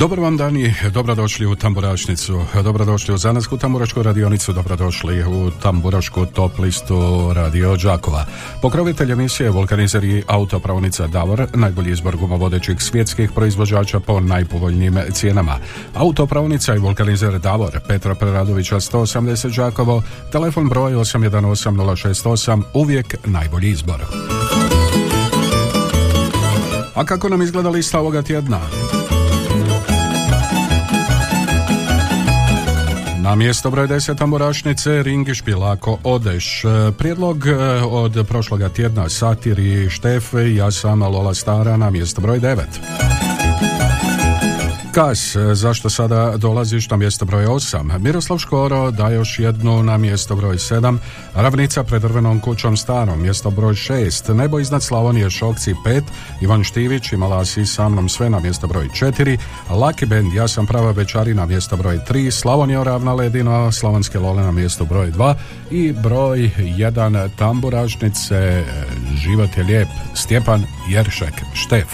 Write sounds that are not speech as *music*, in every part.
Dobar vam dan i dobrodošli u Tamburašnicu, dobrodošli u Zanasku Tamburašku radionicu, dobrodošli u Tamburašku top listu Radio Đakova. Pokrovitelj emisije Vulkanizer i autopravnica Davor, najbolji izbor gumovodećih svjetskih proizvođača po najpovoljnijim cijenama. Autopravnica i Vulkanizer Davor, Petra Preradovića 180 Đakovo, telefon broj 818068, uvijek najbolji izbor. A kako nam izgleda lista ovoga tjedna? Na mjesto broj 10 tamburašnice Ringi Špilako Odeš. Prijedlog e, od prošloga tjedna Satiri Štef, ja sam Lola Stara na mjesto broj 9. Kas, zašto sada dolaziš na mjesto broj 8? Miroslav Škoro da još jednu na mjesto broj 7. Ravnica pred drvenom kućom starom, mjesto broj 6. Nebo iznad Slavonije Šokci 5. Ivan Štivić imala si sa mnom sve na mjesto broj 4. Lucky Band, ja sam prava večari na mjesto broj 3. Slavonija ravna ledina, Slavonske lole na mjesto broj 2. I broj 1 tamburažnice, život je lijep, Stjepan Jeršek Štef.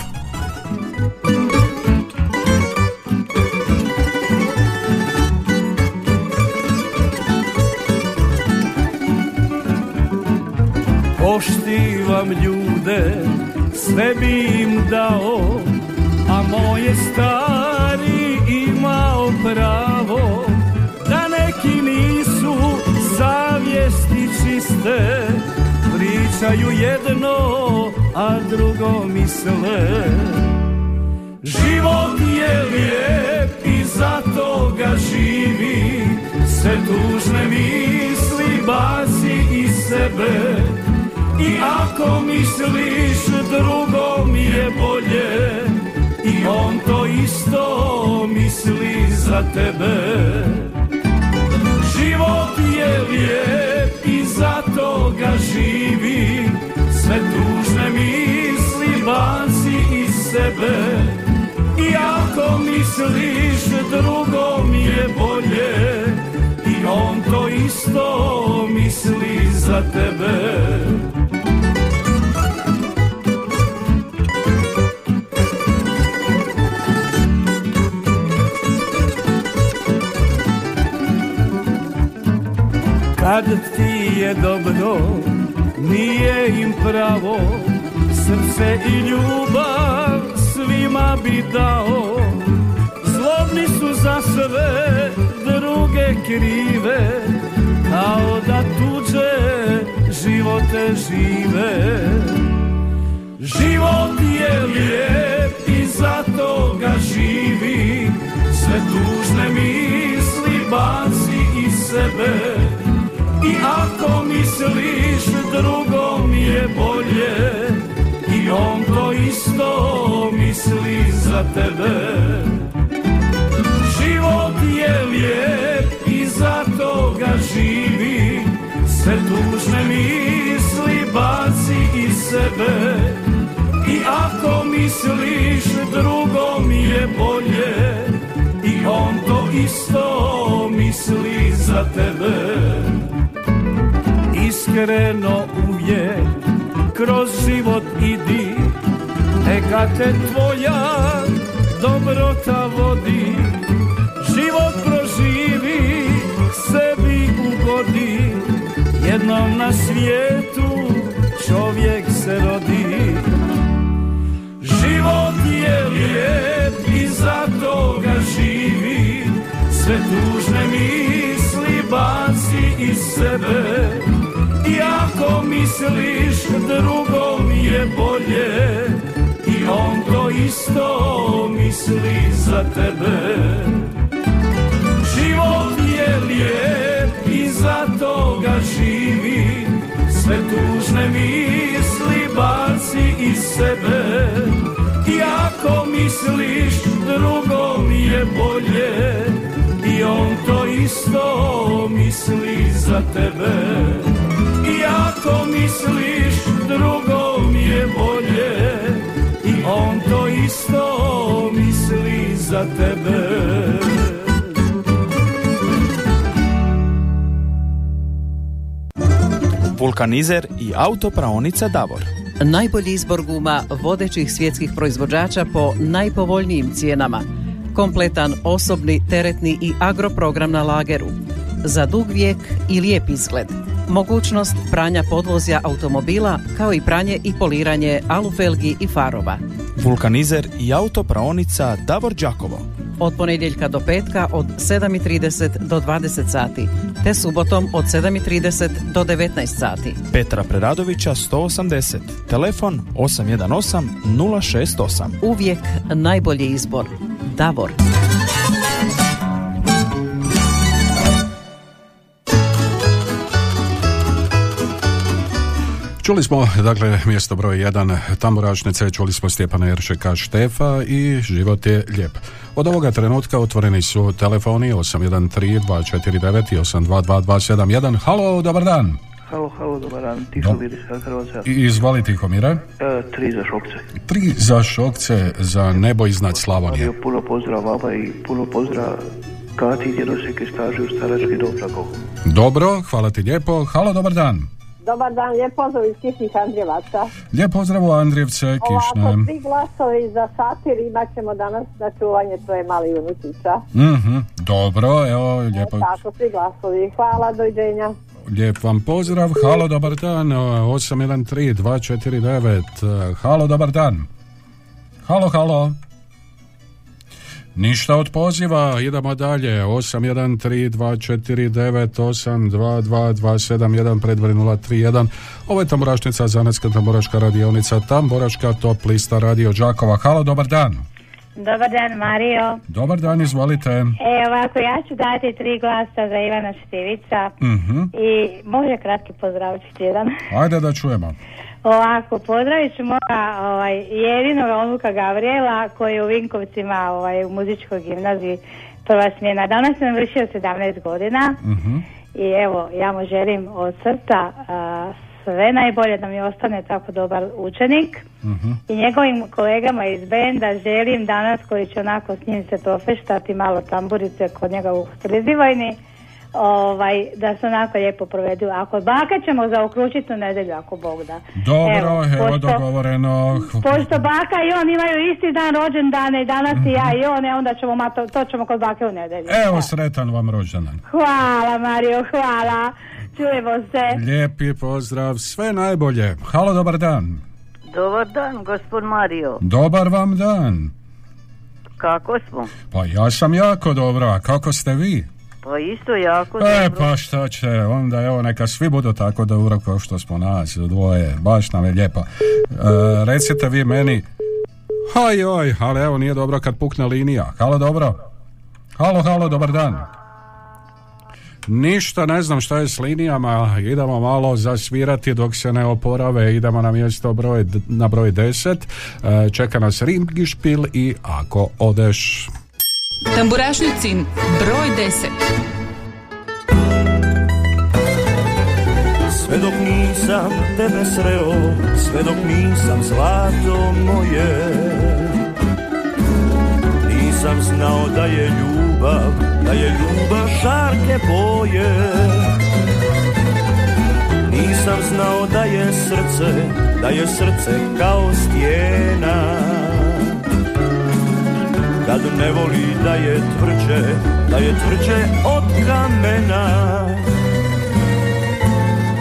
Poštivam ljude, sve bi im dao, a moje stari imao pravo, da neki nisu savjesti čiste, pričaju jedno, a drugo misle. Život je lijep i zato ga živi, se tužne misli baci iz sebe, i ako misliš drugom je bolje I on to isto misli za tebe. Život je lijep i zato ga živi Sve tužne misli baci iz sebe. I ako misliš drugom je bolje I on to isto misli za tebe Kad ti je dobro, nije im pravo, srce i ljubav svima bi dao. Zlobni su za sve, druge krive, kao da tuđe živote žive. Život je lijep i zato ga živi, sve tužne misli baci iz sebe. I ako misliš drugom je bolje. I on to isto misli za tebe. Život je lijep i zato ga živi. Sve tužne misli baci iz sebe. I ako misliš drugom je bolje. I on to isto misli za tebe iskreno uvijek kroz život idi. Neka te tvoja dobrota vodi život proživi sebi ugodi. Jednom na svijetu čovjek se rodi. Život je lijep i zato ga živi. Sve tužne misli baci iz sebe i ako misliš drugom je bolje I on to isto misli za tebe. Život je lijep i zato ga živi Sve tužne misli baci iz sebe. I ako misliš drugom je bolje I on to isto misli za tebe ako misliš drugom je bolje i on to isto misli za tebe. Vulkanizer i autopraonica Davor. Najbolji izbor guma vodećih svjetskih proizvođača po najpovoljnijim cijenama. Kompletan osobni, teretni i agroprogram na lageru. Za dug vijek i lijep izgled. Mogućnost pranja podvozja automobila kao i pranje i poliranje alufelgi i farova. Vulkanizer i autopraonica Davor Đakovo. Od ponedjeljka do petka od 7.30 do 20 sati, te subotom od 7.30 do 19 sati. Petra Preradovića 180. Telefon 818 068. Uvijek najbolji izbor. Davor. Čuli smo, dakle, mjesto broj 1 tamburašnice, čuli smo Stjepana Jeršeka Štefa i život je lijep. Od ovoga trenutka otvoreni su telefoni 813 249 i 822 Halo, dobar dan. Halo, halo, dobar dan, Tiho Do... Hrvatska. I izvali Tihomire. E, tri za šokce. Tri za šokce za nebo iznad Slavonije. Puno pozdrav vama i puno pozdrav Kati i djedoseke staži u starački dom Dobro, hvala ti lijepo. Halo, dobar dan. Dobar dan, lijep pozdrav iz Kišnih Andrijevaca. Lijep pozdrav u Andrijevce, Kišne. Ovako, svi glasovi za satir imat ćemo danas na čuvanje tvoje mali unučića. Mhm, dobro, evo, lijepo. E, tako, svi glasovi. Hvala, dođenja. Lijep vam pozdrav, halo, dobar dan, 813-249, halo, dobar dan. Halo, halo. Ništa od poziva, idemo dalje, 813249822271 predvori 031. Ovo je Tamburašnica, Zanetska Tamburaška radionica, Tamburaška top lista radio Đakova. Halo, dobar dan. Dobar dan, Mario. Dobar dan, izvolite. E, ovako, ja ću dati tri glasa za Ivana Štivica uh i može kratki pozdrav jedan. Ajde da čujemo. Ovako, pozdravit ću moga ovaj, jedinog onuka Gavrijela koji je u Vinkovcima ovaj, u muzičkoj gimnaziji. Prva smjena. Danas sam vršio 17 godina. Uh i evo, ja mu želim od srca sve najbolje da mi ostane tako dobar učenik. Uh i njegovim kolegama iz benda želim danas koji će onako s njim se profeštati malo tamburice kod njega u Strizivojni ovaj, da se onako lijepo provedu. Ako baka ćemo zaokručiti u nedjelju, ako Bog da. Dobro, evo, evo pošto, dogovoreno. Pošto baka i on imaju isti dan rođendane, danas i ja i on, e, onda ćemo, to, to ćemo kod bake u nedjelju. Evo, sretan vam rođendan. Hvala, Mario, hvala. Čujemo se. Lijepi pozdrav, sve najbolje. Halo, dobar dan. Dobar dan, gospod Mario. Dobar vam dan. Kako smo? Pa ja sam jako dobro, a kako ste vi? Pa isto jako E, pa šta će, onda evo neka svi budu tako dobro kao što smo nas dvoje, baš nam je lijepo. E, recite vi meni, haj oj, ali evo nije dobro kad pukne linija. Halo, dobro? Halo, halo, dobar dan. Ništa, ne znam šta je s linijama, idemo malo zasvirati dok se ne oporave, idemo na mjesto broj, na broj 10, e, čeka nas Rimgišpil i ako odeš... Tamburašnicin broj 10 Sve dok nisam tebe sreo, sve dok nisam zlato moje. Nisam znao da je ljubav, da je ljubav šarke boje. Nisam znao da je srce, da je srce kao stijena kad ne voli da je tvrđe, da je tvrđe od kamena.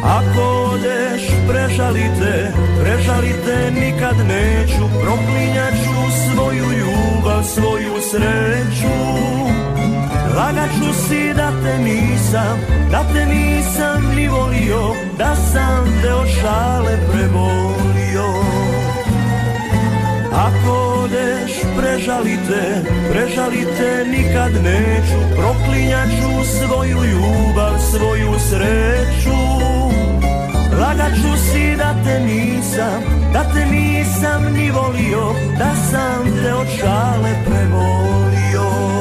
Ako odeš, prežalite, prežalite, nikad neću, proklinjaću svoju ljubav, svoju sreću. Lagaću si da te nisam, da te nisam ni volio, da sam te od šale prebolio. Ako odeš, prežalite, prežalite, nikad neću, proklinjaću svoju ljubav, svoju sreću. Lagaću si da te nisam, da te nisam ni volio, da sam te od šale prevolio.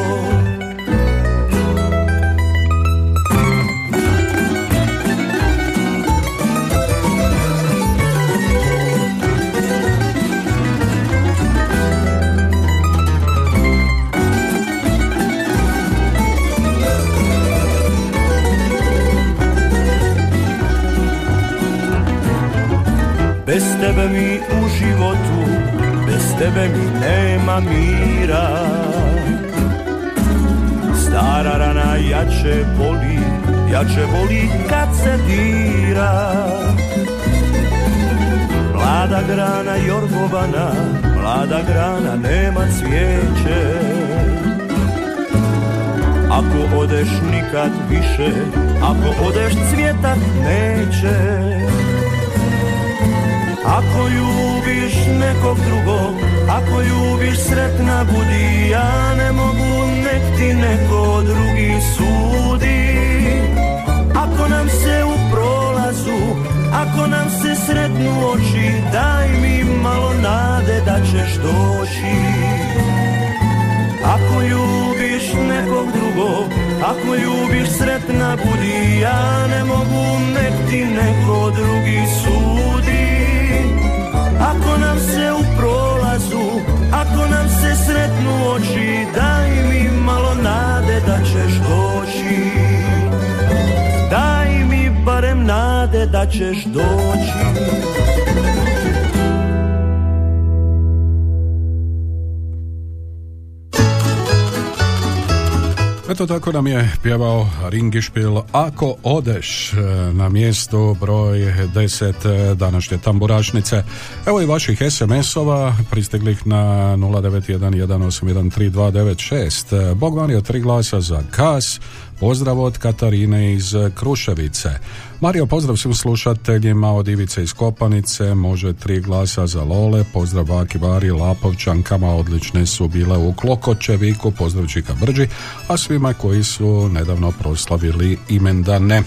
Bez tebe mi u životu Bez tebe mi nema mira. Stara rana jače boli Jače boli kad se dira. Mlada grana jorgovana Mlada grana nema cvijeće. Ako odeš nikad više Ako odeš cvjetak neće Ako ljubiš nekog drugog Ako ljubiš sretna budi Ja ne mogu nek ti neko drugi sudi. Ako nam se u prolazu Ako nam se sretnu oči Daj mi malo nade da ćeš doći. Ako ljubiš nekog drugog Ako ljubiš sretna budi Ja ne mogu nek ti neko drugi sudi sretnu oči Daj mi malo nade da ćeš doći. Daj mi barem nade da ćeš doći Eto tako nam je pjevao Ringišpil Ako odeš e, na mjestu broj 10 današnje tamburašnice. Evo i vaših SMS-ova pristiglih na 0911813296. Bog vam je tri glasa za Kas, Pozdrav od Katarine iz Kruševice. Mario, pozdrav svim slušateljima od Ivice iz Kopanice, može tri glasa za Lole, pozdrav Vaki Vari, Lapovčankama, odlične su bile u Klokočeviku, pozdrav Čika Brđi, a svima koji su nedavno proslavili imendane.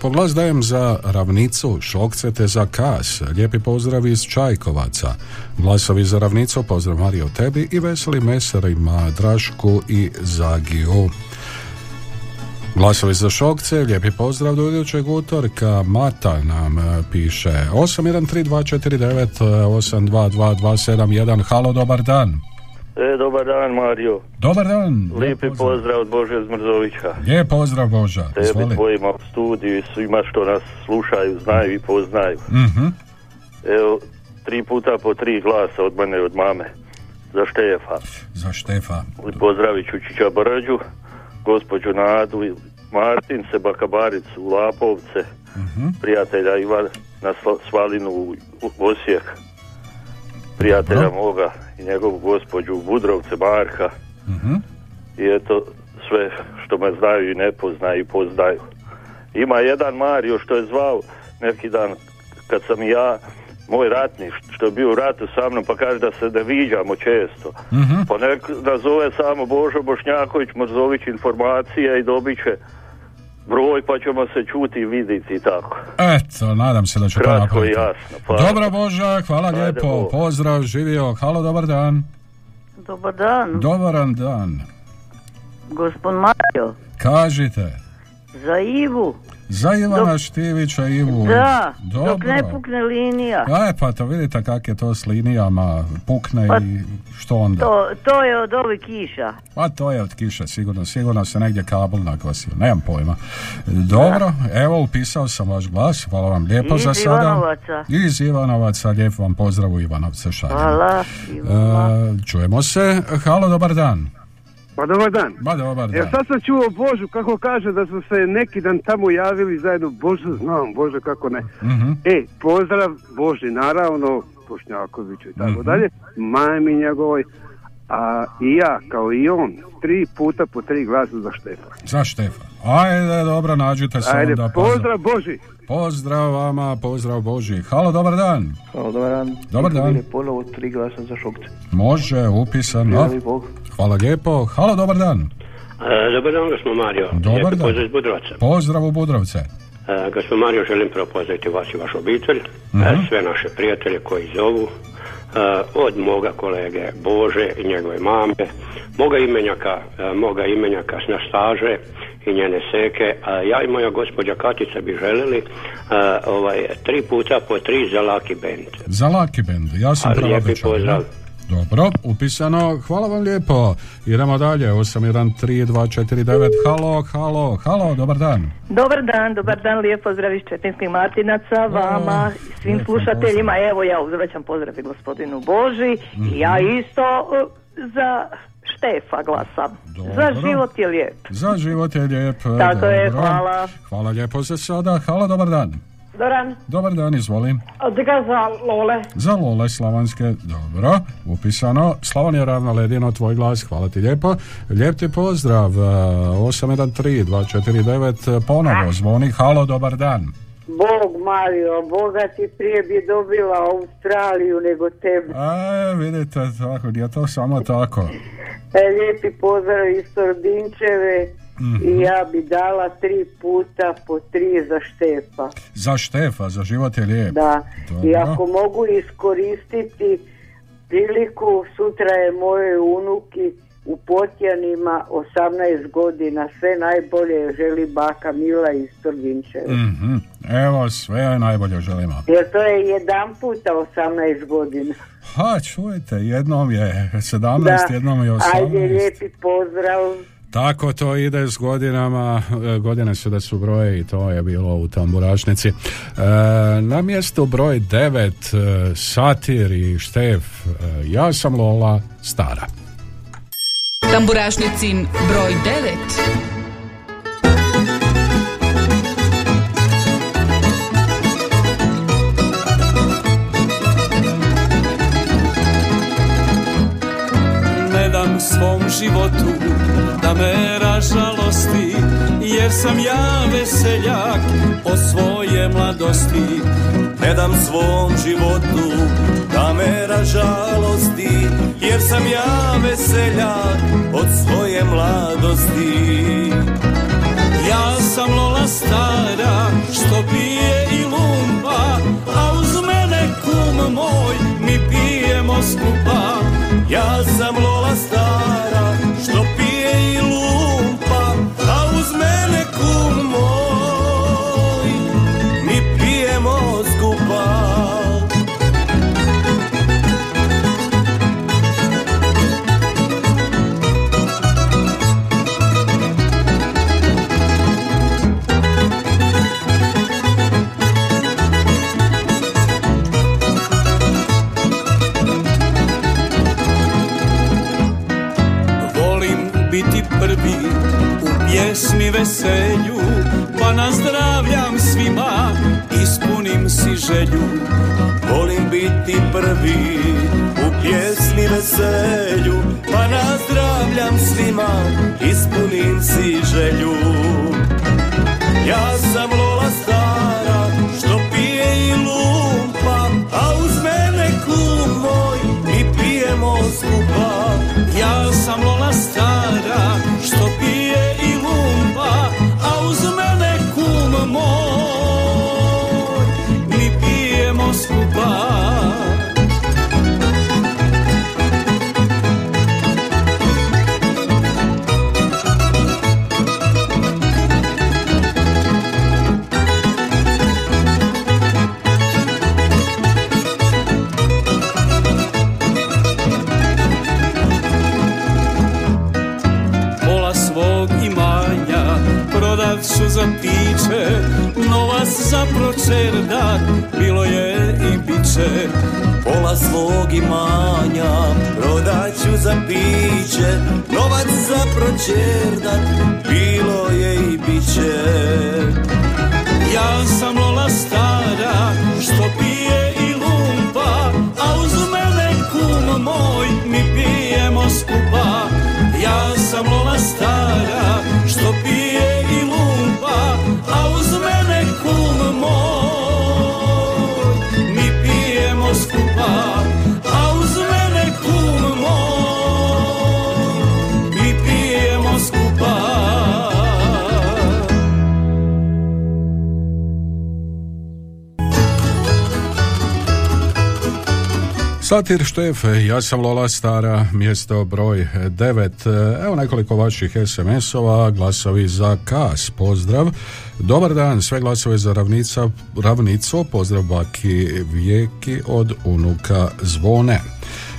Po glas dajem za ravnicu, šokce te za kas, lijepi pozdrav iz Čajkovaca. Glasovi za ravnicu, pozdrav Mario tebi i veseli mesarima Drašku i Zagiju. Glasovi za šokce, lijepi pozdrav do idućeg utorka. Mata nam e, piše 813249822271. Halo, dobar dan. E, dobar dan, Mario. Dobar dan. Lijepi pozdrav od Bože Zmrzovića. Lijep pozdrav, Boža. Tebi, Izvoli. tvojima u studiju i svima što nas slušaju, znaju i poznaju. Mhm. Evo, tri puta po tri glasa od mene i od mame. Za Štefa. Za Štefa. I Pozdravit ću Čiča Brđu, gospođu Nadu, i Martince, Bakabaricu, Lapovce, Mhm. prijatelja Ivana Sla- Svalinu u u Osijek, prijatelja Dobro. moga i njegovu gospođu Budrovce, Marka Mhm. i eto sve što me znaju i ne poznaju i poznaju. Ima jedan Mario što je zvao neki dan kad sam ja moj ratni što je bio u ratu sa mnom pa kaže da se ne viđamo često. Mhm. Pa nek nazove samo Božo Bošnjaković Mrzović informacije i dobit će broj pa ćemo se čuti i vidjeti i tako. Eto, nadam se da će to Kratko i napraviti. jasno. Pa, Dobro, Boža, hvala Ajde, lijepo. Bog. Pozdrav, živio. Halo, dobar dan. Dobar dan, Dobaran dan. gospod Mario. Kažite, Za Ivu. Za Ivana Štivića Ivu. Da, Dobro. dok ne pukne linija. E, pa to vidite kak je to s linijama, pukne Pa- i što onda? To, to je od ovih kiša. Pa to je od kiše, sigurno, sigurno se negdje kabel naglasio, nemam pojma. Dobro, evo upisao sam vaš glas, hvala vam lijepo Iz za sada. Ivanovaca. Iz Ivanovaca, lijep vam pozdrav u Ivanovce šaljem. Hvala. E, čujemo se, halo, dobar dan. Pa dobar dan. Ma dobar dan. Evo sad sam čuo Božu kako kaže da su se neki dan tamo javili zajedno. Bože znam, Bože kako ne. Mhm. E, pozdrav Boži, naravno, Bošnjakoviću i tako Mhm. dalje, majmi njegovoj, a i ja kao i on, tri puta po tri glasa za Štefa. Za Štefa. Ajde, dobro, nađite se Ajde, onda. pozdrav Boži. Pozdrav vama, pozdrav Boži. Halo, dobar dan. Hvala, dobar dan. Dobar dan. Ponovo tri glasa za šokce. Može, upisano. Hvala Bog. Hvala lijepo. Halo, dobar dan. E, Dobar dan, gospod Mario. Dobar dan. Pozdrav iz Budrovaca. Pozdrav u Budrovce. E, gospod Mario, želim prvo pozdraviti vas i vašu obitelj, Mhm. sve naše prijatelje koji zovu, e, od moga kolege Bože i njegove mame, moga imenjaka, e, moga imenjaka s staže i njene seke, a ja i moja gospođa Katica bi željeli e, ovaj, tri puta po tri za Lucky Band. Za Lucky Band. Ja sam A pozdrav. Dobro, upisano. Hvala vam lijepo. Idemo dalje. 813249. Halo, halo, halo, dobar dan. Dobar dan, dobar dan, lijep pozdrav iz Četinskih Martinaca, vama, i svim slušateljima. Evo ja uzvraćam pozdrav i gospodinu Boži i ja Mhm. isto uh, za Štefa glasam. Za život je lijep. Za život je lijep. Tako je, dobro. hvala. Hvala lijepo za sada. Halo, dobar dan. Doran, Dobar dan, izvolim. odga za Lole. Za Lole Slavanske, dobro, upisano. Slavonija ravna ledino, tvoj glas, hvala ti lijepo. Lijep ti pozdrav, e, 813-249, ponovo zvoni, halo, dobar dan. Bog Mario, Boga ti prije bi dobila Australiju nego tebe. A, vidite, tako, nije to samo tako. E, lijepi pozdrav iz Tordinčeve Mhm. i ja bi dala tri puta po tri za Štefa. Za Štefa, za život je lijep. Da, i Dobro. ako mogu iskoristiti priliku, sutra je moje unuki u Potjanima 18 godina, sve najbolje želi baka Mila iz Tordinčeve. Mhm. Evo, sve najbolje želimo. Jer to je jedan puta 18 godina. Ha, čujte, jednom je 17, jednom je 18. Ajde, lijepi pozdrav. Tako to ide s godinama, e, godine su da su broje i to je bilo u tamburašnici. E, na mjestu broj 9, e, Satir i Štef, e, ja sam Lola Stara. Tamburašnicin broj 9. Ne dam svom životu da me ražalosti Jer sam ja veseljak od svoje mladosti. Ne dam svom životu da me ražalosti Jer sam ja veseljak od svoje mladosti. Ja sam Lola stara što pije i lumpa A uz mene kum moj mi pijemo skupa. Ja sam Lola stara veselju Pa nazdravljam svima, ispunim si želju. Volim biti prvi u pjesmi veselju Pa nazdravljam svima, ispunim si želju. Ja sam Lola stara, što pije i lumpa A uz mene kum moj, mi pijemo skupa Ja sam Lola pročerdak bilo je i biće Pola svog imanja prodat ću za piće Novac za bilo je i biće Ja sam Lola stara što pije i lumpa A uz mene kum moj mi pijemo skupa. Ja sam Lola stara što pije Satir Štef, ja sam Lola Stara, mjesto broj 9. Evo nekoliko vaših SMS-ova, glasovi za KAS, pozdrav. Dobar dan, sve glasove za ravnica, ravnicu, pozdrav baki Vijeki od unuka Zvone.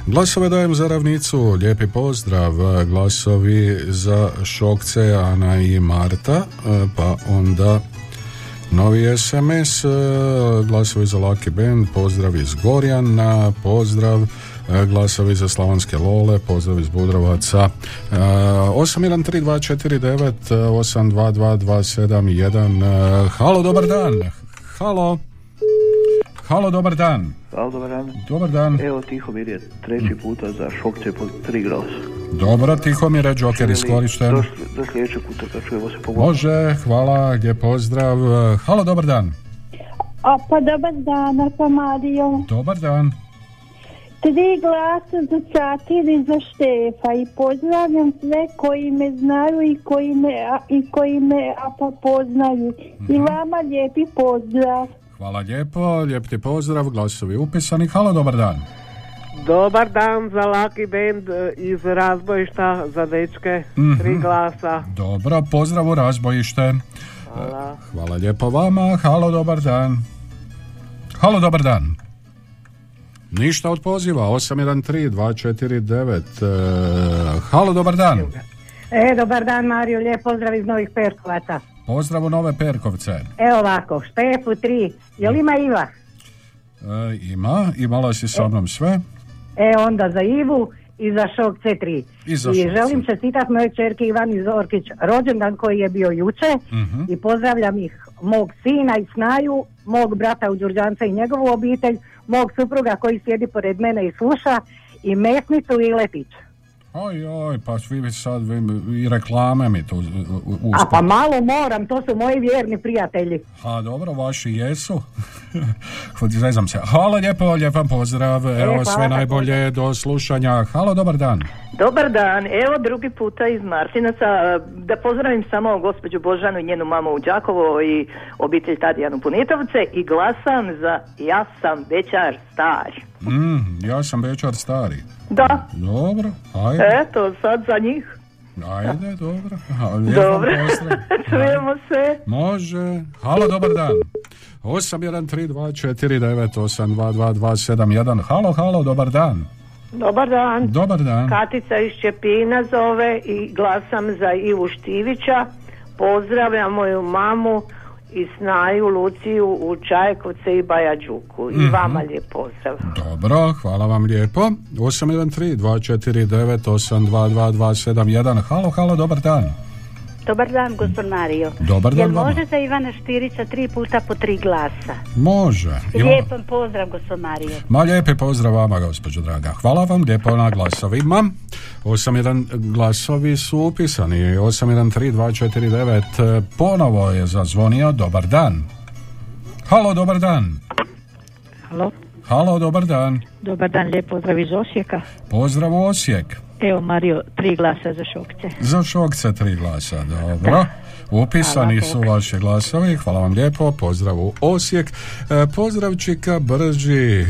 Glasove dajem za ravnicu, lijepi pozdrav, glasovi za Šokce, Ana i Marta, pa onda novi SMS, glasovi za Lucky Band, pozdrav iz Gorjana, pozdrav glasovi za Slavonske Lole, pozdrav iz Budrovaca. 813249 822271 Halo, dobar dan. Halo. Halo, dobar dan. Halo, dobar dan. Dobar dan. Evo, Tihomir je treći puta za šokce po tri glas. Dobro, Tihomir je Joker iskorišten. Do, do sljedećeg puta kad čujemo se pomoći. Može, hvala, lijep pozdrav. Halo, dobar dan. A pa dobar dan, pa Mario. Dobar dan. Tri glasa za Satir i za Štefa i pozdravljam sve koji me znaju i koji me, a, i koji me a pa poznaju. I vama lijepi pozdrav. Hvala lijepo, lijep ti pozdrav, glasovi upisani. Halo, dobar dan. Dobar dan za Lucky Band e, iz razbojišta za dečke, tri Mhm. glasa. Dobro, pozdrav u razbojište. Hvala. Hvala lijepo vama. Halo, dobar dan. Halo, dobar dan. Ništa od poziva. 813-249. E, halo, dobar dan. E, dobar dan Mario, lijep pozdrav iz Novih Perkovaca. Pozdrav u Nove Perkovce. Evo ovako, Štefu tri, jel ima Iva? E, ima, imala si sa mnom sve. E, onda za Ivu i za Šok C3. I za I želim čestitati mojoj čerke Ivani Zorkić rođendan koji je bio juče Mhm. i pozdravljam ih mog sina i snaju, mog brata u Đurđanca i njegovu obitelj, mog supruga koji sjedi pored mene i sluša i Mesnicu i Letić. Oj, oj, pa vi sad vi, i reklame mi tu u- u- A pa malo moram, to su moji vjerni prijatelji. A dobro, vaši jesu. *laughs* Zezam se. Halo, lijepo, lijepan pozdrav. Evo, hvala sve najbolje do slušanja. Halo, dobar dan. Dobar dan, evo drugi puta iz Martinaca. Da pozdravim samo gospođu Božanu i njenu mamu u Đakovo i obitelj Tadijanu Punitovce i glasam za Ja sam večar star. Mm, ja sam večer stari. Da, Dobro, ajde. eto sad za njih. Ajde, dobro. *laughs* Dobro, *laughs* čujemo se. Može. Halo, dobar dan. 813249822271. Halo, halo, dobar dan. Dobar dan. Dobar dan. Katica iz Čepina zove i glasam za Ivu Štivića. Pozdravljam moju mamu i Snaju Luciju u Čajkovce i Baja Đuku. I Mhm. vama lijep pozdrav. Dobro, hvala vam lijepo. 813249822271. Halo, halo, dobar dan. Dobar dan, gospod Mario. Dobar dan Jel vama. može za Ivana Štirića tri puta po tri glasa? Može. Ima- Lijepan pozdrav, gospod Mario. Ma lijepi pozdrav vama, gospođo draga. Hvala vam lijepo na glasovima. 81 glasovi su upisani. 813249 e, ponovo je zazvonio. Dobar dan. Halo, dobar dan. Halo, Halo, dobar dan. dobar dan, lijep pozdrav iz Osijeka. Pozdrav u Osijek. Evo Mario, tri glasa za šokce. Za šokce tri glasa, dobro. Upisani Hvala, su vaši glasovi, hvala vam lijepo, pozdrav u Osijek. E, pozdrav Čika Brži, e,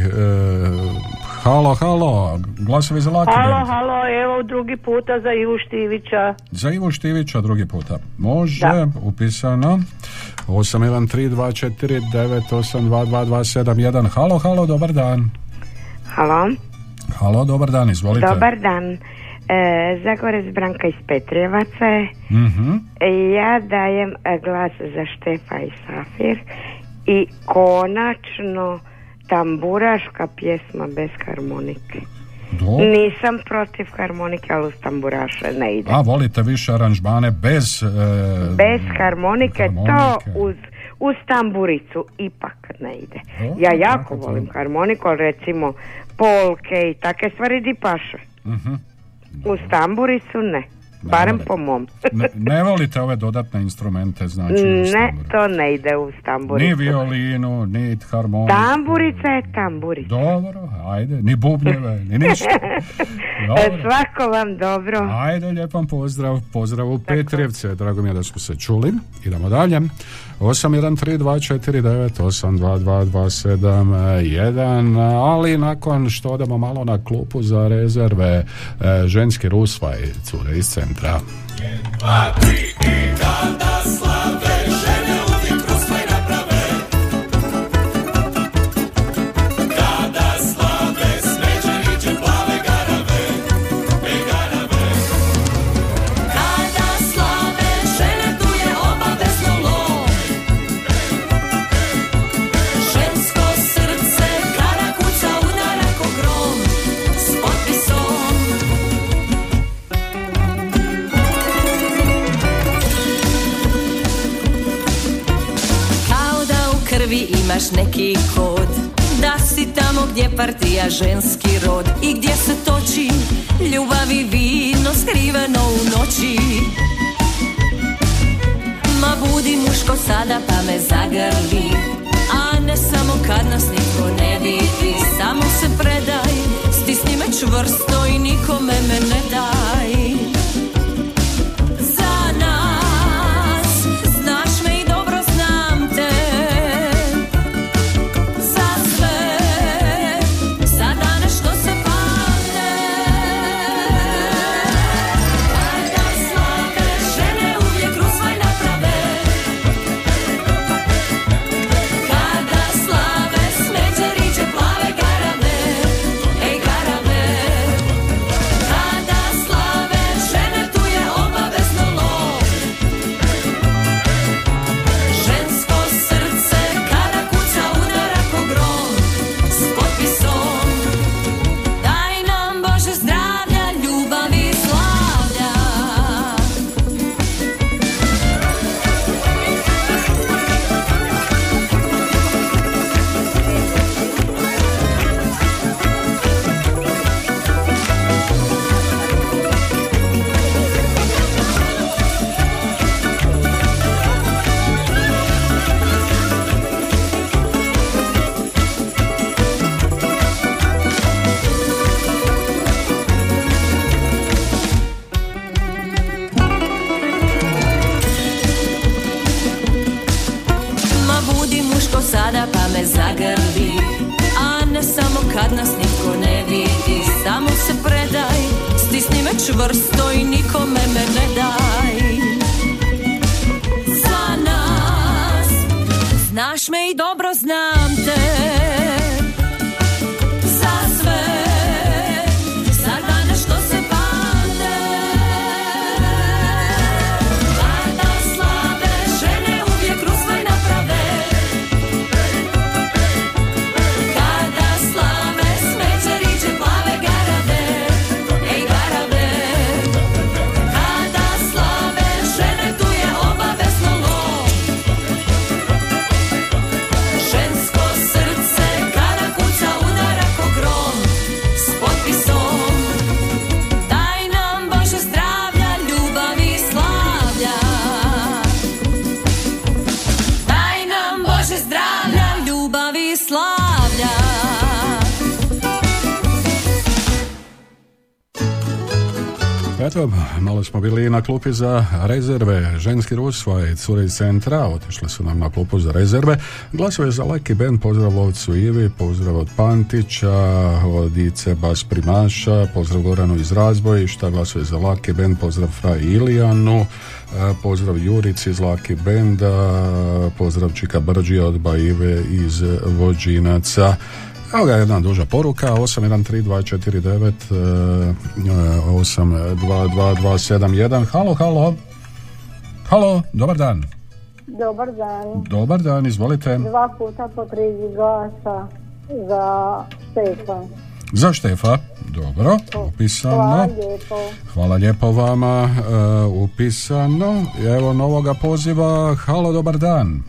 halo, halo, glasovi za Lucky Halo, halo, evo drugi puta za Ivu Štivića. Za Ivo Štivića drugi puta. Može, Da. upisano. 813249822271. Halo, halo, dobar dan. Halo, Halo, dobar dan, izvolite. dobar dan. E, Zagorec Branka iz Petrjevaca je. Mhm. E, Ja dajem glas za Štefa i Safir i konačno tamburaška pjesma bez harmonike. Dobro. Nisam protiv harmonike, ali uz tamburaše ne ide. A, volite više aranžmane bez... e, Bez harmonike, harmonike. to uz, uz tamburicu ipak ne ide. Ja jako volim harmoniku, ali recimo polke i take stvari di paše. Mhm. Uz tamburicu ne. Barem po mom. Ne, ne volite ove dodatne instrumente, znači ne, to ne ide uz tamburicu. Ni violinu, ni harmoniku. Tamburica je tamburica. Dobro, ajde, ni bubnjeve, ni ništa. *laughs* Dobro. Svako vam dobro. Ajde, lijepan pozdrav, pozdrav u Petrijevce, drago mi je da smo se čuli. Idemo dalje. 813249822271, ali nakon što odemo malo na klupu za rezerve, e, ženski rusvaj, cure iz centra. entrar. женский. Eto, malo smo bili na klupi za rezerve. Ženski rusvaj, cure iz centra, otišli su nam na klupu za rezerve. Glasove za Leki Ben, pozdrav Lovcu Ivi, pozdrav od Pantića, od Ice Bas Primaša, pozdrav Goranu iz Razbojišta, glasove za Laki Ben, pozdrav Fra Ilijanu, e, pozdrav Jurici iz Laki Benda, pozdrav Čika Brđija od Baive iz Vođinaca. Evo ga jedna duža poruka, 813249 e, 822271. Halo, halo. Halo, dobar dan. Dobar dan. Dobar dan, izvolite. Dva puta po tri glasa za Stefan. Za Štefa, dobro, upisano. Hvala lijepo. Hvala lijepo vama, e, upisano. Evo novoga poziva. Halo, dobar dan.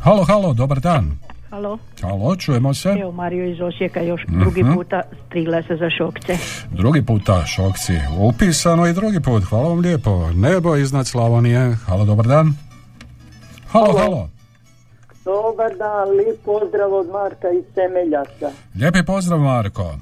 Halo, halo, dobar dan. Halo? Halo, čujemo se. Evo Mario iz Osijeka još Mhm. drugi puta tri glasa za šokce. Drugi puta šokci. Upisano i drugi put. Hvala vam lijepo. Nebo iznad Slavonije. Halo, dobar dan. Halo, halo. Dobar dan, lijep pozdrav od Marka iz Temeljaca. Lijepi pozdrav, Marko.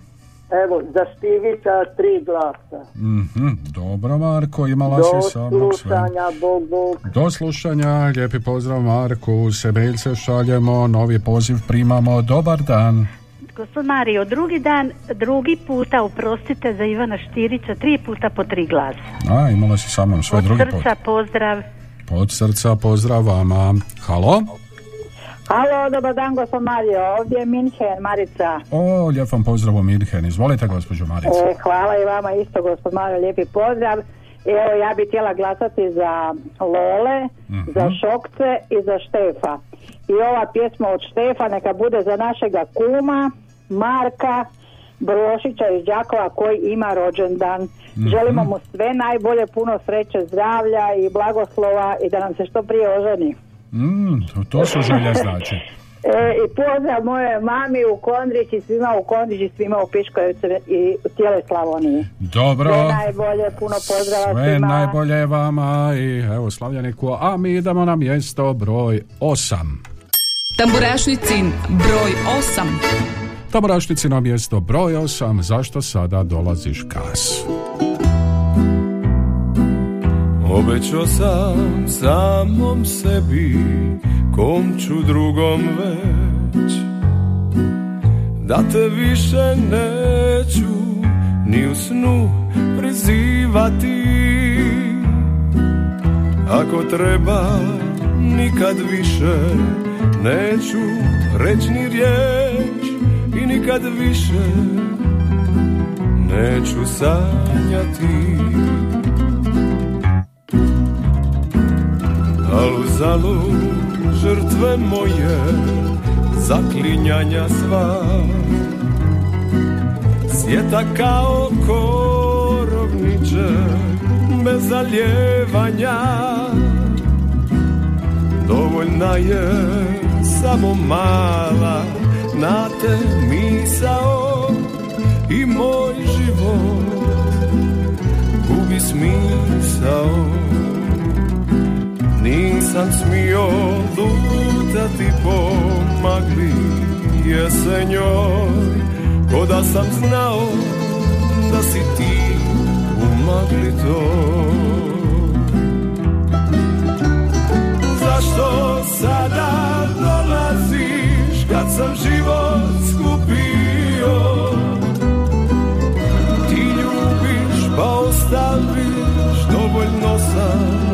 Evo, za Štivića tri glasa. Mhm, dobro, Marko, imala Do si sa mnom sve. slušanja, Bog, Bog. Do slušanja, lijepi pozdrav Marku, sebeljce šaljemo, novi poziv primamo, dobar dan. Gospod Mario, drugi dan, drugi puta, oprostite za Ivana Štirića, tri puta po tri glasa. A, imala si sa mnom sve Od drugi srca put. pozdrav. Od srca pozdrav vama. Halo? Halo, dobar dan, gospod Mario. Ovdje je Minhen, Marica. O, lijep vam pozdrav u Mirhen. Izvolite, gospođo Marica. E, hvala i vama isto, gospod Mario, lijepi pozdrav. Evo, ja bih htjela glasati za Lole, Mhm. za Šokce i za Štefa. I ova pjesma od Štefa neka bude za našega kuma, Marka Brošića iz Đakova koji ima rođendan. Mhm. Želimo mu sve najbolje, puno sreće, zdravlja i blagoslova i da nam se što prije oženi. Mm, to- to su želje znači. E, I pozdrav moje mami u Kondrić i svima u Kondrić i svima u Piškovicu i u cijeloj Slavoniji. Dobro. Sve najbolje, puno pozdrava Sve svima. najbolje vama i evo slavljaniku, a mi idemo na mjesto broj 8. Tamburašnicin broj 8. Tamburašnici na mjesto broj 8, zašto sada dolaziš kas? Obećao sam samom sebi kom ću drugom već. Da te više neću ni u snu prizivati. Ako treba nikad više neću reći ni riječ I nikad više neću sanjati Al uzalud žrtve moje Zaklinjanja sva. Sjeta kao korovniče Bez zaljevanja Dovoljna je samo mala Na te misao I moj život. Gubi smisao nisam smio lutati po magli jesenjoj. Ko da sam znao da si ti u magli toj. Zašto sada dolaziš kad sam život skupio? Ti ljubiš pa ostaviš dovoljno sam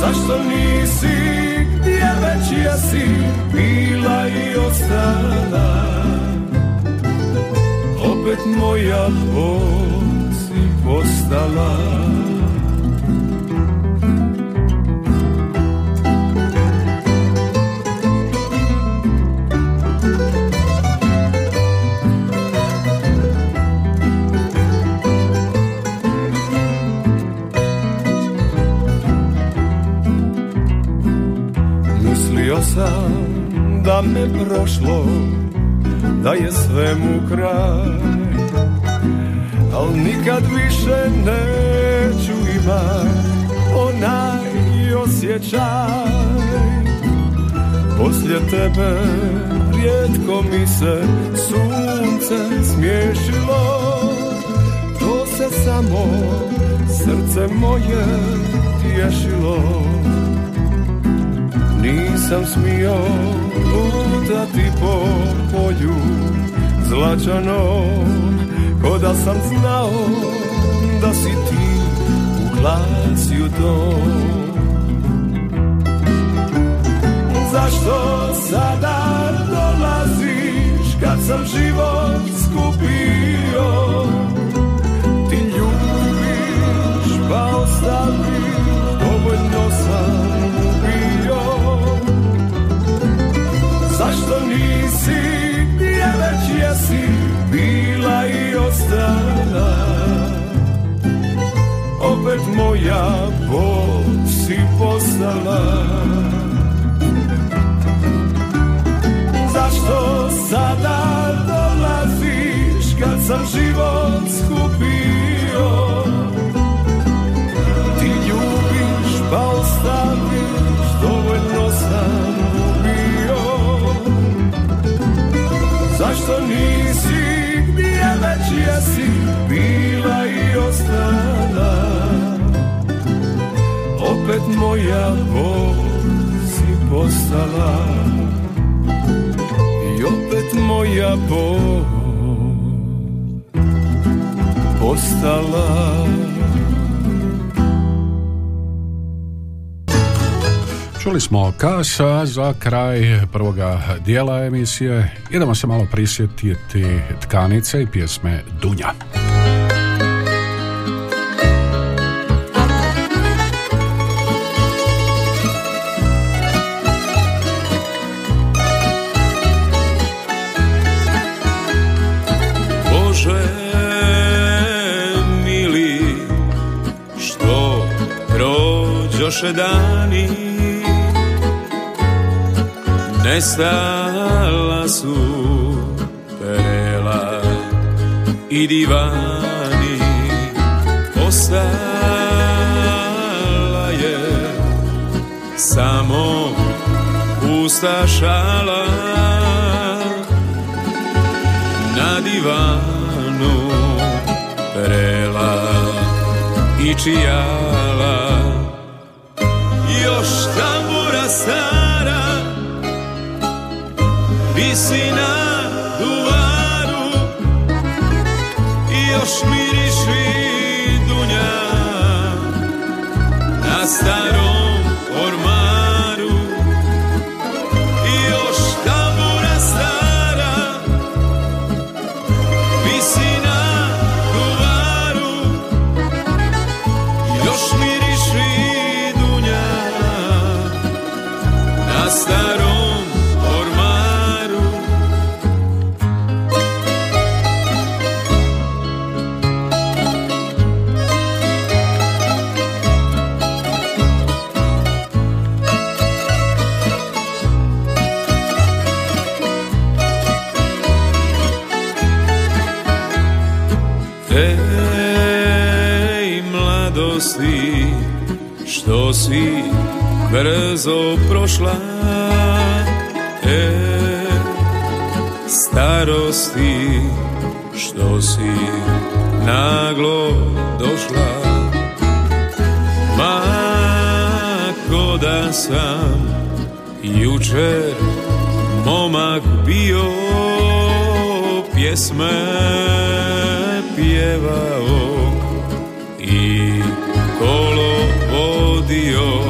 Zašto nisi gdje već jesi bila i ostala? Opet moja bol si postala da me prošlo Da je svemu kraj. Al nikad više neću imat Onaj osjećaj. Poslije tebe rijetko mi se sunce smiješilo. To se samo srce moje tješilo nisam smio lutati po polju zlačanom Ko da sam znao da si ti u klasiju tom Zašto sada dolaziš kad sam život skupio? Ti ljubiš pa ostaviš nisi gdje jesi bila i ostala. Opet moja bol si postala. Zašto sada dolaziš kad sam život skupio Zašto nisi? Gdje već jesi bila i ostala. Opet moja bol si postala. I opet moja bol postala Čuli smo kasa za kraj prvoga dijela emisije. Idemo se malo prisjetiti tkanice i pjesme Dunja. Bože mili što prođoše dani Nestala su perela i divani. Ostala je samo pusta šala. Na divanu perela i čijala Visi na duvaru I još miriši dunja. Na brzo prošla Ej, starosti, što si naglo došla. Ma, ko da sam jučer momak bio pjesme pjevao i kolo vodio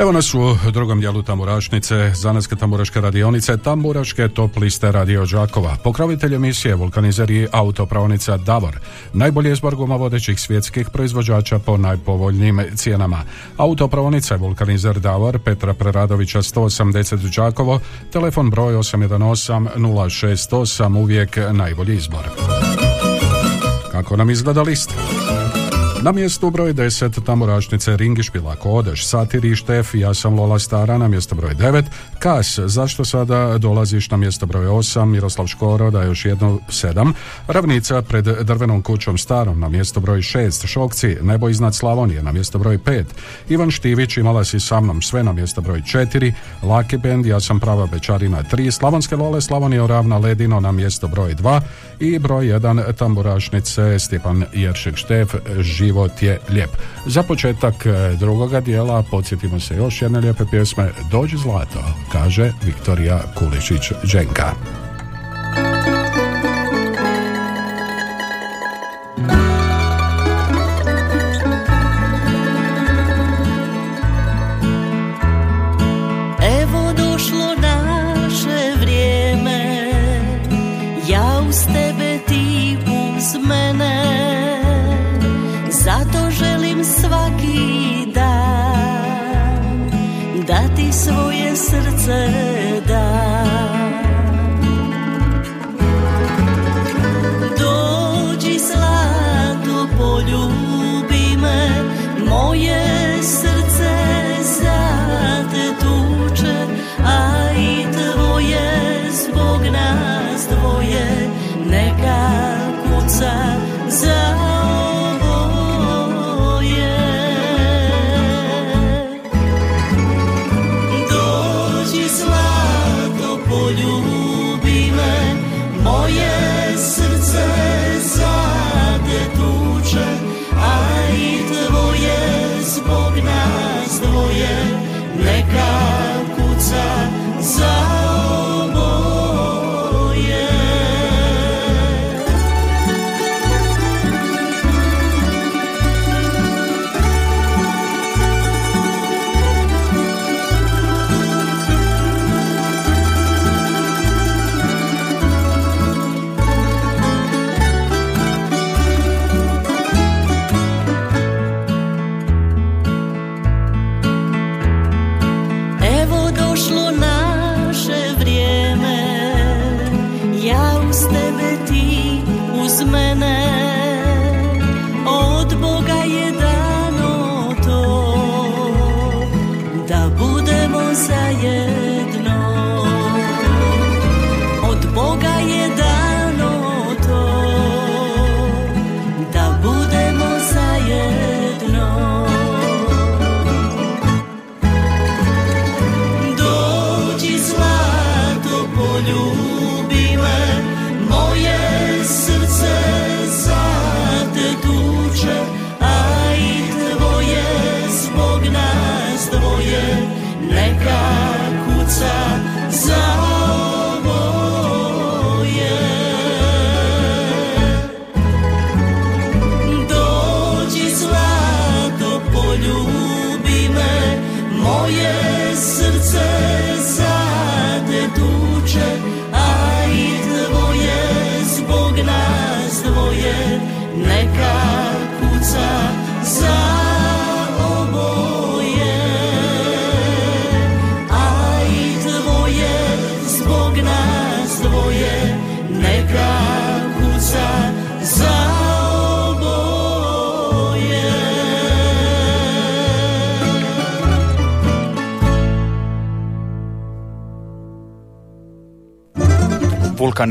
Evo nas u drugom dijelu Tamburašnice, Zanetske tamburaške radionice, Tamburaške top liste Radio Đakova. Pokrovitelj emisije vulkanizer i autopravnica Davor. Najbolji izbor guma vodećih svjetskih proizvođača po najpovoljnijim cijenama. Autopravnica vulkanizer Davor Petra Preradovića 180 Đakovo, telefon broj 818 068, uvijek najbolji izbor. Kako nam izgleda lista? Na mjestu broj 10 Tamburašnice Ringišpila Kodeš, Satiri Štef, ja sam Lola Stara na mjesto broj 9, Kas, zašto sada dolaziš na mjesto broj 8, Miroslav Škoro da još jedno 7, Ravnica pred drvenom kućom Starom na mjesto broj 6, Šokci, Nebo iznad Slavonije na mjesto broj 5, Ivan Štivić imala si sa mnom sve na mjesto broj 4, Laki Band, ja sam prava Bečarina 3, Slavonske Lole, Slavonija Ravna Ledino na mjesto broj 2 i broj 1 Tamburašnice Stjepan Jeršek Štef, život je lijep. Za početak e, drugoga dijela podsjetimo se još jedne lijepe pjesme Dođi zlato, kaže Viktorija Kulišić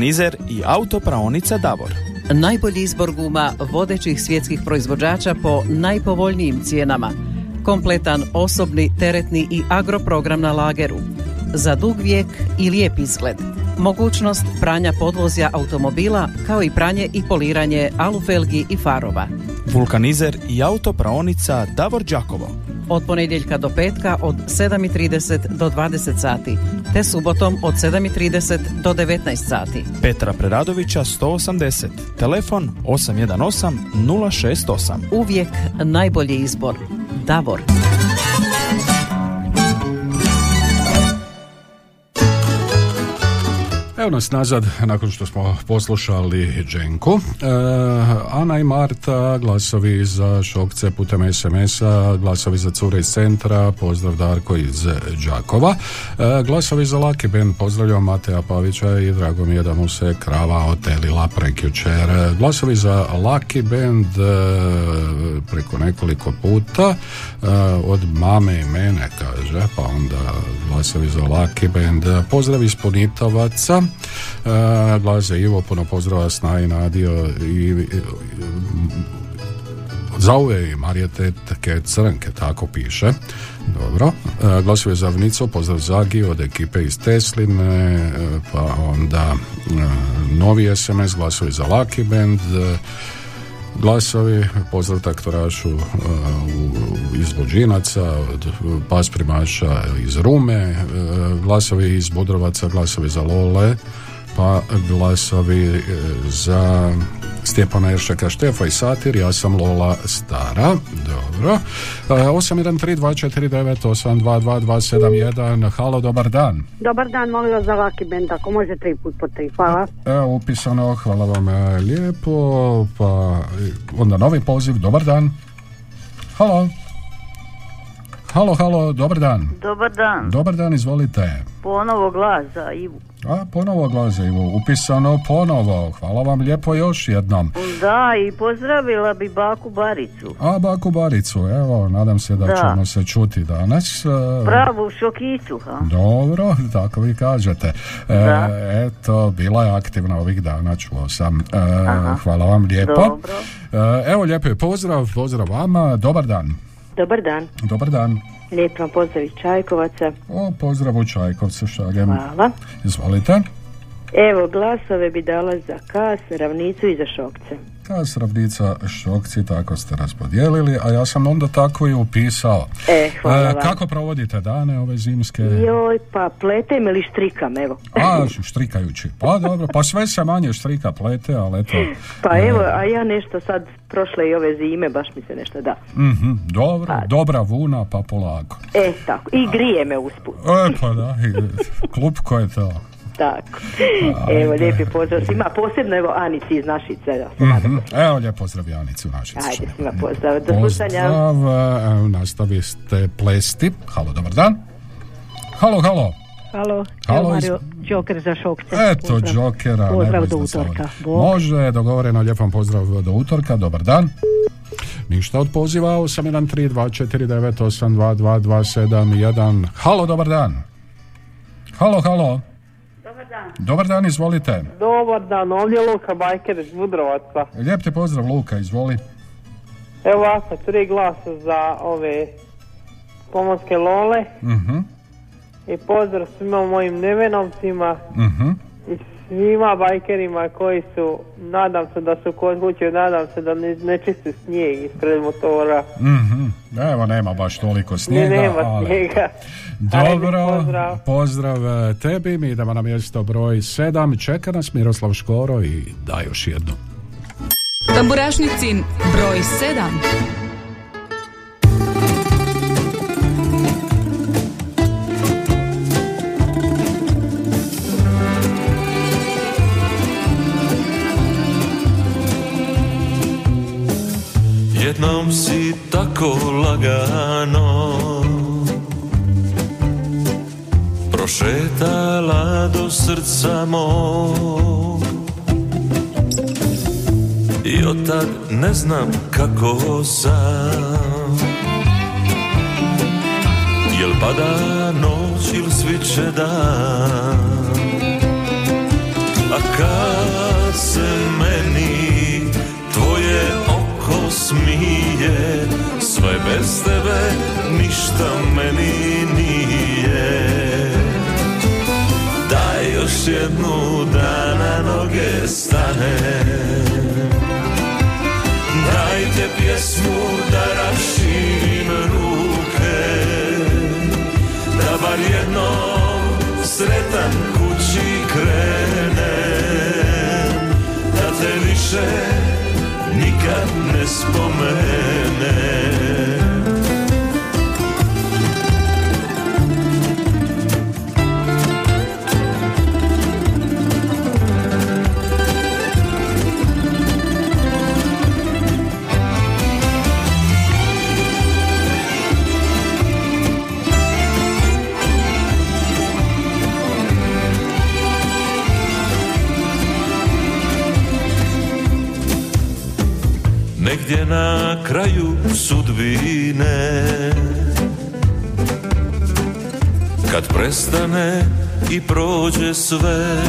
Vulkanizer i autopraonica Davor. Najbolji izbor guma vodećih svjetskih proizvođača po najpovoljnijim cijenama. Kompletan osobni, teretni i agroprogram na lageru. Za dug vijek i lijep izgled. Mogućnost pranja podvozja automobila kao i pranje i poliranje alufelgi i farova. Vulkanizer i autopraonica Davor Đakovo. Od ponedjeljka do petka od 7.30 do 20 sati, te subotom od 7.30 do 19 sati. Petra Preradovića 180. Telefon 818 068. Uvijek najbolji izbor. Davor. Evo nas nazad, nakon što smo poslušali Dženku. E, Ana i Marta, glasovi za Šokce putem SMS-a, glasovi za cure iz centra, pozdrav Darko iz Đakova. E, glasovi za Laki Ben, pozdravljam Mateja Pavića i drago mi je da mu se krava otelila prekjučer. E, Glasovi za Laki Band preko nekoliko puta od mame i mene kaže, pa onda glasovi za Laki Band. Pozdrav iz Punitovaca. E, za Ivo, puno pozdrava Snaj, Nadio i, i i Marijete Teke Crnke, tako piše. Dobro. E, Glasovi za Vnico, pozdrav Zagi od ekipe iz Tesline, e, pa onda e, novi SMS, glasovi za Lucky Band, e, glasovi, pozdrav taktorašu e, u- iz Bođinaca, pas primaša iz Rume, e, glasovi iz Budrovaca, glasovi za Lole, pa glasovi e, za Stjepana Jeršaka Štefa i Satir, ja sam Lola Stara, dobro. E, 813249822271, halo, dobar dan. Dobar dan, molim vas za Laki Band, ako može tri put po tri, hvala. Evo, upisano, hvala vam e, lijepo, pa e, onda novi poziv, dobar dan. Halo. Halo, halo, dobar dan. Dobar dan. Dobar dan, izvolite. Ponovo glas za Ivu. A, ponovo glaze, Ivo, upisano ponovo, hvala vam lijepo još jednom. Da, i pozdravila bi baku Baricu. A, Baku Baricu, evo, nadam se da, Da. ćemo se čuti danas. e, Pravu šokicu, ha? Dobro, *laughs* tako vi kažete. E, eto, bila je aktivna ovih dana, čuo sam. E, hvala vam lijepo. Dobro. E, evo, lijepo je pozdrav, pozdrav vama, dobar dan. Dobar dan. Dobar dan. Lijep vam pozdrav iz Čajkovaca. O, pozdrav u Čajkovcu šaljem. Hvala. Izvolite. Evo, glasove bi dala za Kas, Ravnicu i za Šokce. Kas ravnica šokci, tako ste raspodijelili, a ja sam onda tako i upisao. E, hvala vam. kako provodite dane ove zimske? Joj, pa pletem ili štrikam, evo. A, štrikajući. Pa dobro, pa sve se manje štrika plete, ali eto. *laughs* Pa e, evo, a ja nešto sad, prošle i ove zime, baš mi se nešto da. mhm, dobro, dobra vuna, pa polako. E, tako. I grije me usput. E, pa da, i- klupko je to. *laughs* Tako. Ajde. Evo, lijepi pozdrav svima. Posebno, evo, Anici iz Našice. Mhm, Evo, lijep pozdrav Janici u našoj Ajde, svima pozdrav. Do slušanja. Pozdrav, evo, nastaviste plesti. Halo, dobar dan. Halo, halo. Halo, Halo, evo Mario, Joker za šokce. Eto, Pozdrav. Jokera. Pozdrav do utorka. Može, dogovoreno, lijep vam pozdrav do utorka, dobar dan. Ništa od poziva, 813249822271. Halo, dobar dan. Halo, halo. Dobar dan. Dobar dan, izvolite. Dobar dan, ovdje je Luka Bajker iz Budrovaca. Lijep te pozdrav, Luka, izvoli. Evo ovako, tri glasa za ove pomorske lole Mhm, i pozdrav svima mojim nevenovcima mhm. Svima bajkerima koji su, nadam se da su kod kuće, nadam se da ne, ne čiste snijeg ispred motora. Mhm. Evo, nema baš toliko snijega, ne, nema ali... snijega. *laughs* Dobro, Ajde, pozdrav. pozdrav eh, tebi, mi idemo na mjesto broj 7, čeka nas Miroslav Škoro i daj još jednu. Tamburašnicin broj 7. Jednom si tako lagano Prošetala do srca mog. I od tad ne znam kako sam. Jel pada noć ili sviće dan? A kad se smije Sve bez tebe ništa meni nije. Daj još jednu da na noge stane. Dajte pjesmu da raširim ruke Da bar jednom sretan kući krenem Da te više nikad ne spomenem Negdje na kraju sudbine. Kad prestane i prođe sve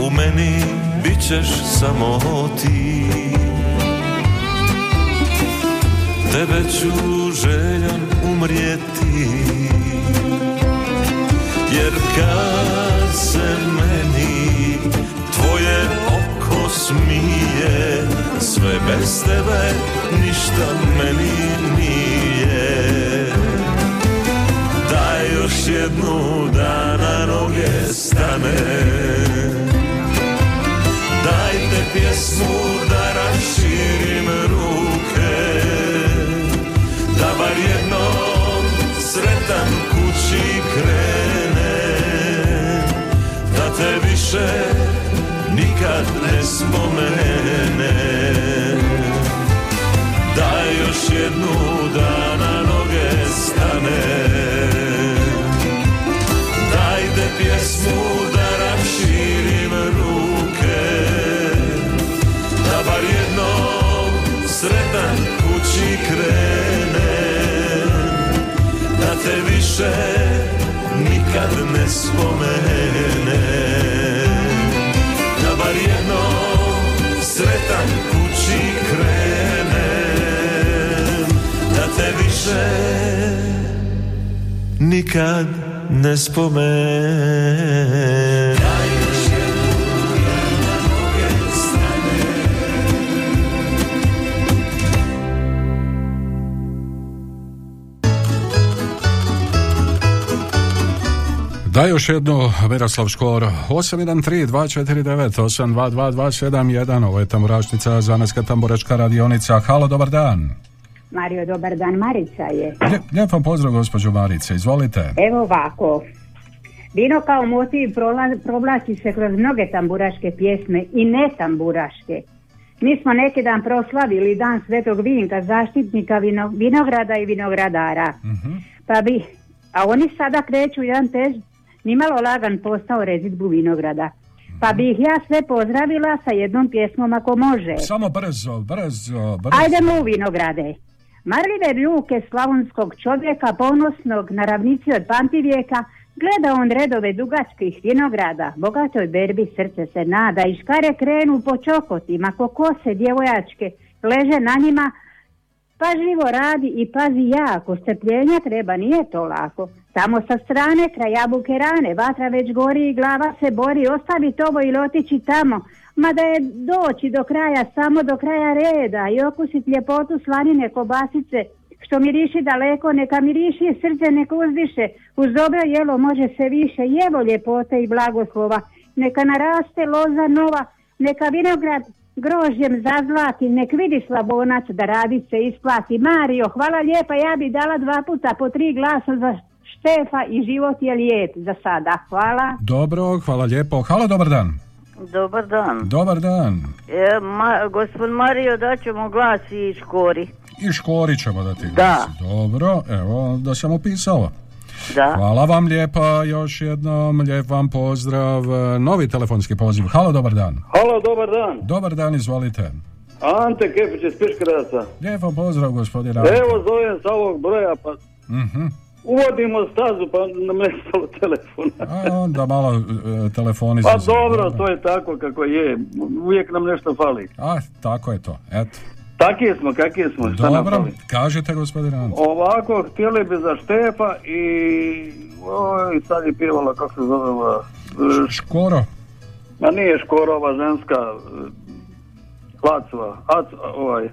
U meni bit ćeš samo ti. Tebe ću željan umrijeti Jer kad se bez tebe ništa meni nije. Daj još jednu da na noge stane. Dajte pjesmu da raširim ruke Da bar jednom sretan kući krene Da te više nikad ne spomene. Daj još jednu da na noge stane. Dajte pjesmu da raširim ruke Da bar jednom sretan kući krene Da te više nikad ne spomene više nikad ne spomene Da još jednu, Miroslav Škoro, 813-249-822-271, ovo je tamburašnica, Zanetska tamburačka radionica. Halo, dobar dan. Mario, dobar dan, Marica je. Lijep, lijep vam pozdrav, gospođo Marice, izvolite. Evo ovako, vino kao motiv provlači se kroz mnoge tamburaške pjesme i ne tamburaške. Mi smo neki dan proslavili dan Svetog Vinka, zaštitnika vino, vinograda i vinogradara. Pa bi, a oni sada kreću jedan tež, nimalo lagan postao rezidbu vinograda. Pa bih ja sve pozdravila sa jednom pjesmom ako može. Samo brzo, brzo, brzo. Ajdemo u vinograde. Marljive ruke slavonskog čovjeka, ponosnog na ravnici od Pantivijeka, gleda on redove dugačkih vinograda, bogatoj berbi srce se nada i škare krenu po čokotima, ko kose djevojačke, leže na njima, pažljivo radi i pazi jako, strpljenja treba, nije to lako. Tamo sa strane, kraj jabuke rane, vatra već gori i glava se bori, ostaviti ovo ili otići tamo. Mada je doći do kraja, samo do kraja reda i okusiti ljepotu slanine kobasice, što miriši daleko, neka miriši i srce, neka uzdiše. Uz dobro jelo može se više, jevo ljepote i blagoslova. Neka naraste loza nova, neka vinograd grožđem zazlati, nek vidi slabonac da radi se isplati. Mario, hvala lijepa, ja bi dala dva puta po tri glasa za Štefa i život je lijep za sada. Hvala. Dobro, hvala lijepo. Halo, dobar dan. Dobar dan. Dobar dan. E, ma, gospod Mario, daćemo glas i škori. I škori ćemo da ti Da. Dobro, evo da sam upisao. Da. Hvala vam lijepa još jednom, lijep vam pozdrav. Novi telefonski poziv. Halo, dobar dan. Halo, dobar dan. Dobar dan, izvolite. Ante Kepić iz. Lijep vam pozdrav, gospodine. Evo zovem sa ovog broja, pa Mhm. Uvodimo stazu, pa nam nestalo telefona. A onda malo e, telefoni Pa dobro, to je tako kako je. Uvijek nam nešto fali. A, tako je to, eto. Taki smo, kakvi smo, šta Dobro, kažete gospodine Ante. Ovako, htjeli bi za Štefa i... Oj, sad je pjevala, kako se zove ova... Škoro. Ma nije Škorova ženska... e, Lacova, Ac, ovaj...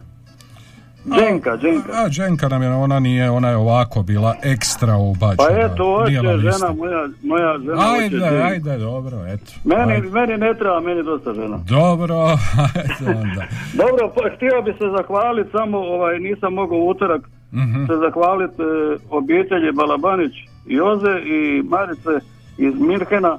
Dženka, Dženka. A, Dženka nam je, ona nije, ona je ovako bila ekstra ubačena. Pa eto, hoće žena, moja, moja žena Ajde, Dženku. ajde, dobro, eto. Meni, Ajde. meni ne treba, meni dosta žena. Dobro, *laughs* ajde onda. Dobro, pa htio bi se zahvaliti samo, ovaj, nisam mogao utorak Mhm. se zahvaliti e, obitelji Balabanić Joze i Marice iz Mirhena.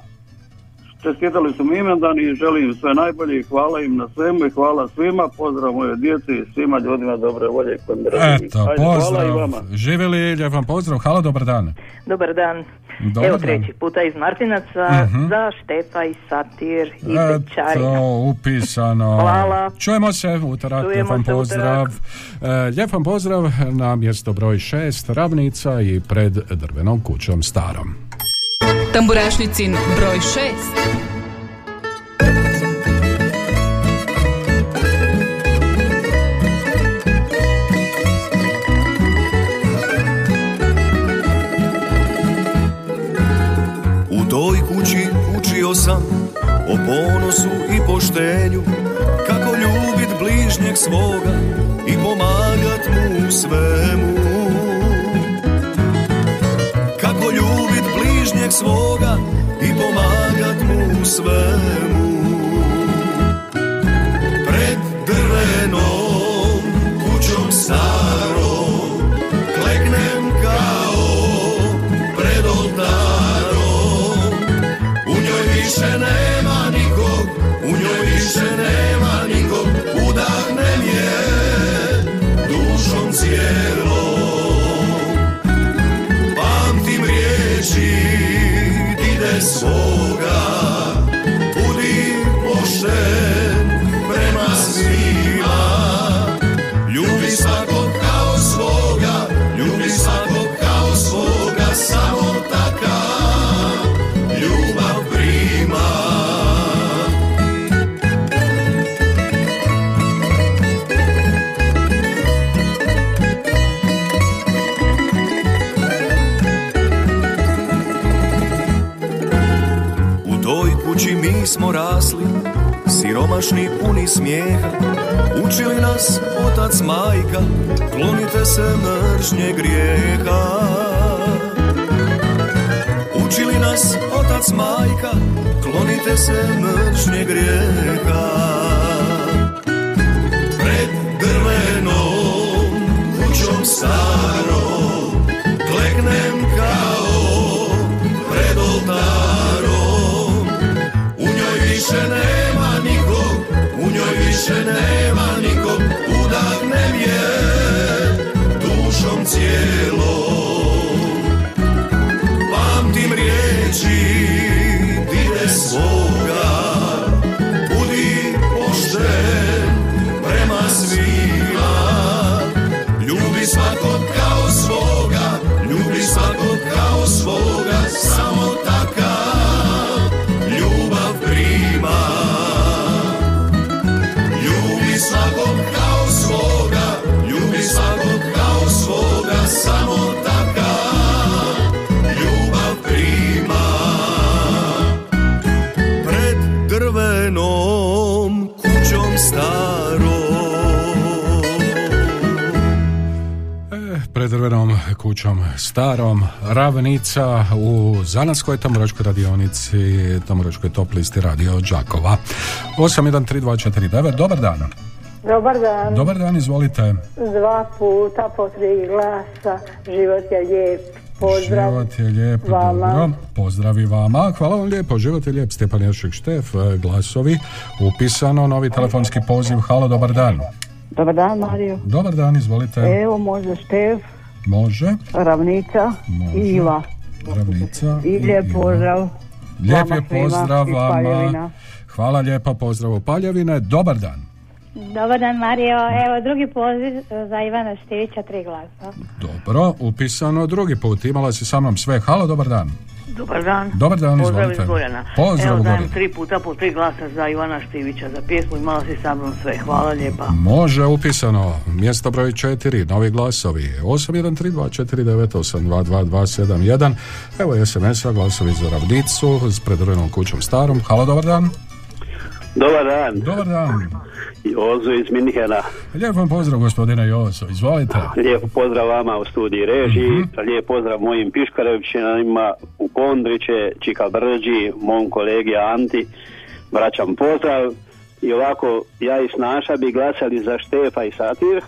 Čestitali su mi imendan i želim im sve najbolje i hvala im na svemu i hvala svima. Pozdrav moje djeci i svima ljudima dobre volje i koji me razumiju. Eto, Ajde, Hvala i pozdrav. vama. Živjeli, lijep vam pozdrav. Halo, dobar dan. Dobar dan. Dobar Evo dan. treći puta iz Martinaca Mhm. za Štefa i Satir i Bečarina. Eto, upisano. Hvala. Čujemo se utorak, lijep Čujemo vam se pozdrav. E, lijep vam pozdrav na mjesto broj 6, Ravnica i pred drvenom kućom starom. Tamburašnicin broj 6. U toj kući učio sam o ponosu i poštenju Kako ljubit bližnjeg svoga i pomagat mu svemu bližnjeg svoga i pomagat mu svemu. Pred drvenom kućom starom smo rasli, siromašni puni smijeha. Učili nas otac majka, klonite se mržnje grijeha. Učili nas otac majka, klonite se mržnje grijeha. Kućom starom Ravnica u Zanatskoj Tamburačkoj radionici Tamburačkoj top listi radio Đakova 813249 Dobar dan Dobar dan. Dobar dan, izvolite Dva puta po tri glasa. Život je lijep. Pozdrav. Život je lijep, vama. dobro. Pozdrav i vama. Hvala vam lijepo. Život je lijep. Stjepan Jošek Štef, e, glasovi. Upisano, novi telefonski poziv. Halo, dobar dan. Dobar dan, Mario. Dobar dan, izvolite. Evo, može Štef, Može. Ravnica Može. i Iva. Ravnica. I lijep Iva. pozdrav. Lijep je pozdrav vama. Hvala lijepa, pozdrav u Paljevine. Dobar dan. Dobar dan Mario, evo drugi poziv za Ivana Štivića, tri glasa. Dobro, upisano drugi put. Imala si sa mnom sve. Halo, dobar dan. Dobar dan. Dobar dan, Pozdrav izvolite. iz Gorjana. Pozdrav Evo dajem tri puta po tri glasa za Ivana Štivića za pjesmu imala si sa mnom sve. Hvala lijepa. Može upisano mjesto broj 4, novi glasovi 813249822271 Evo SMS-a glasovi za ravnicu s predrojenom kućom starom Halo, dobar dan Dobar dan. Dobar dan Jozo iz Minhena. Lijep vam pozdrav gospodine Joso, izvolite Lijep pozdrav vama u studiji režiji. Lijep pozdrav mojim Piškarevčinima u Kondriće, Čika Brđi, mom kolegi Anti. Vraćam pozdrav. I ovako, ja i Snaša bi glasali za Štefa i Satir.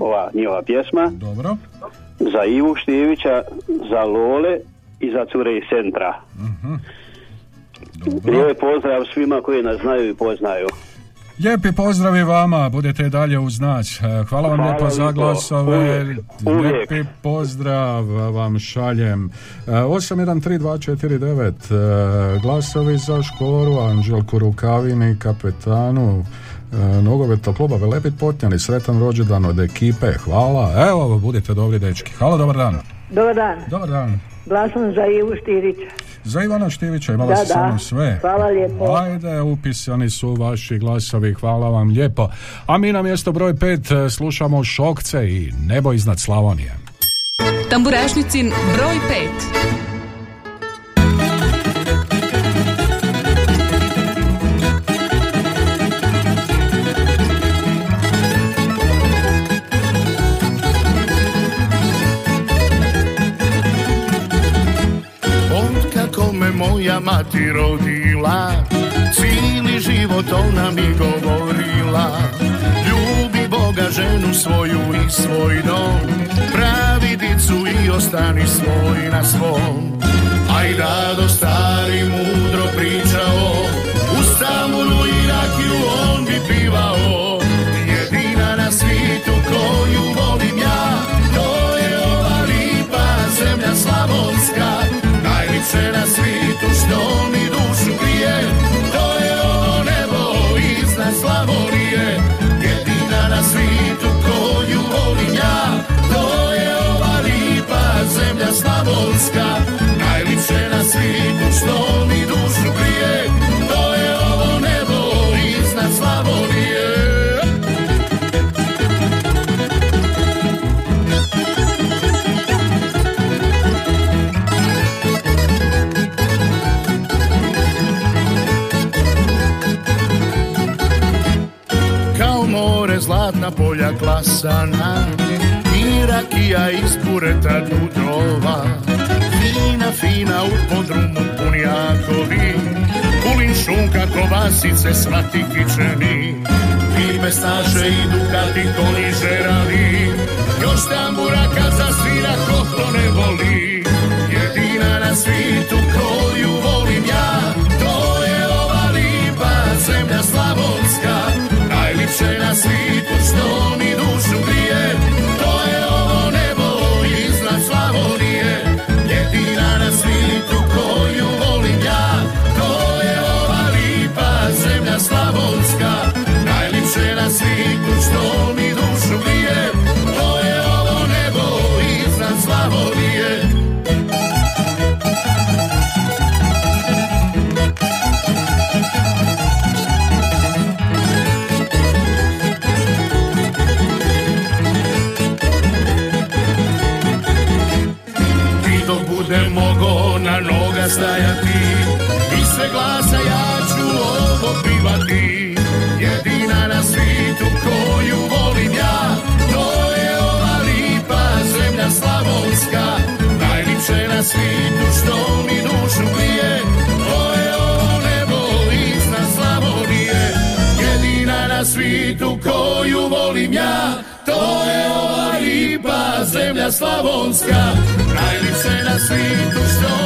Ova njihova pjesma. Dobro. Za Ivu Štivića, za Lole i za Cure iz Centra. Lijep pozdrav svima koji nas znaju i poznaju. Lijepi pozdrav i vama, budete dalje uz nas. E, Hvala vam Hvala lijepo za glasove. Uvijek, uvijek. Lijepi pozdrav vam šaljem. E, 813249 e, glasovi za Škoru, Anđelku Rukavini, kapetanu e, nogometnog kluba Velepit Potnjani, sretan rođendan od ekipe, hvala. Evo, budite dobri dečki. Halo, dobar dan. Dobar dan. Dobar dan. Glasom za Ivu Štirića. Za Ivana Štivića imala Da, da. sve. Hvala lijepo. Ajde, upisani su vaši glasovi, hvala vam lijepo. A mi na mjesto broj pet e, slušamo Šokce i Nebo iznad Slavonije. Tamburašnicin broj 5. moja mati rodila Cijeli život ona mi govorila. Ljubi Boga ženu svoju i svoj dom Pravi dicu i ostani svoj na svom. Aj rado stari mudro pričao U Stambulu i rakiju on bi pivao Najlipše na svijetu što mi dušu grije To je ovo nebo iznad Slavonije. Jedina na svijetu koju volim ja. To je ova lipa zemlja slavonska. Najlipše na svijetu što mi dušu polja klasana I rakija iz bureta dudrova Fina, fina u podrumu punjakovi Kulin šunka, kovasice, svati kičeni. I pestaše i dukati koni žerali Još tambura kad zasvira ko to ne voli. Jedina na svijetu koju volim ja To je ova lipa zemlja slavonska Najlipše na svijetu što mi dušu grije. To je ovo nebo iznad Slavonije. Jedina na svijetu koju volim ja To je ova lipa zemlja slavonska. Najlipše na svijetu što mi slavonska Najljepše na svitu što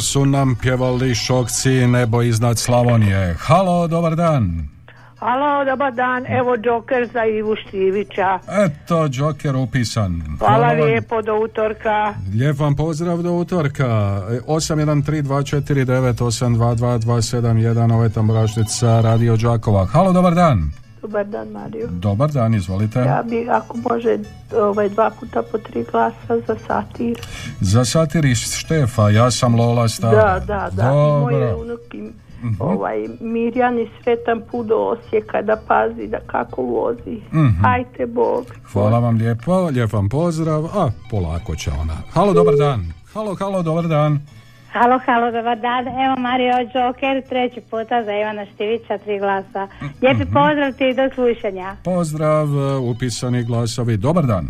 Su nam pjevali šokci nebo iznad Slavonije. Halo, dobar dan. Halo, dobar dan, evo Joker za Ivu Štivića. Eto, Joker upisan. Hvala vam. lijepo, do utorka. Lijep vam pozdrav do utorka. E, 813249822271, ovo je tamburašnica Radio Đakova. Halo, dobar dan. Dobar dan, Mario. Dobar dan, izvolite. Ja bi, ako može, ovaj, dva puta po tri glasa za satir. Za satiri Štefa, ja sam Lola Stara. Da, da, da. I moje Dobro. unuki, ovaj, Mirjani sretan put do Osijeka, da pazi da kako vozi. Mhm. Hajte Bog. Hvala vam lijepo, lijep vam pozdrav, a polako će ona. Halo, dobar dan. Halo, halo, dobar dan. Halo, halo, dobar dan. Evo Mario Joker, treći puta za Ivana Štivića, tri glasa. Lijepi pozdrav ti i do slušanja. Pozdrav, e, upisani glasovi. Dobar dan.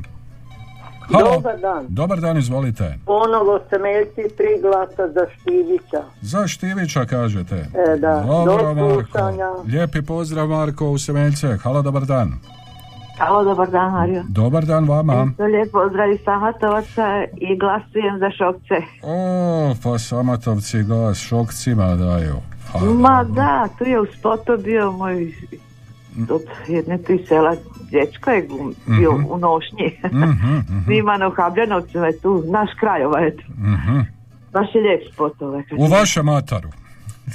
Halo. Dobar dan. Dobar dan, izvolite. Ponovo temeljci tri glasa za Štivića. Za Štivića kažete. E, da. Dobro, Do Marko. slušanja. Lijepi pozdrav, Marko, u Semeljce. Halo, dobar dan. Halo, dobar dan, Mario. Dobar dan vama. To lijep pozdrav iz Samatovaca i glasujem za šokce. O, pa Samatovci glas šokcima daju. Pa, Ma da, tu je u spotu bio moj od jedne tu sela dječko je bio Mhm. u nošnji. Mhm, mhm, *laughs* Snimano u Habljanovcima je tu, naš kraj ovaj mhm. Baš je lijep spot ovaj. U vašem mataru.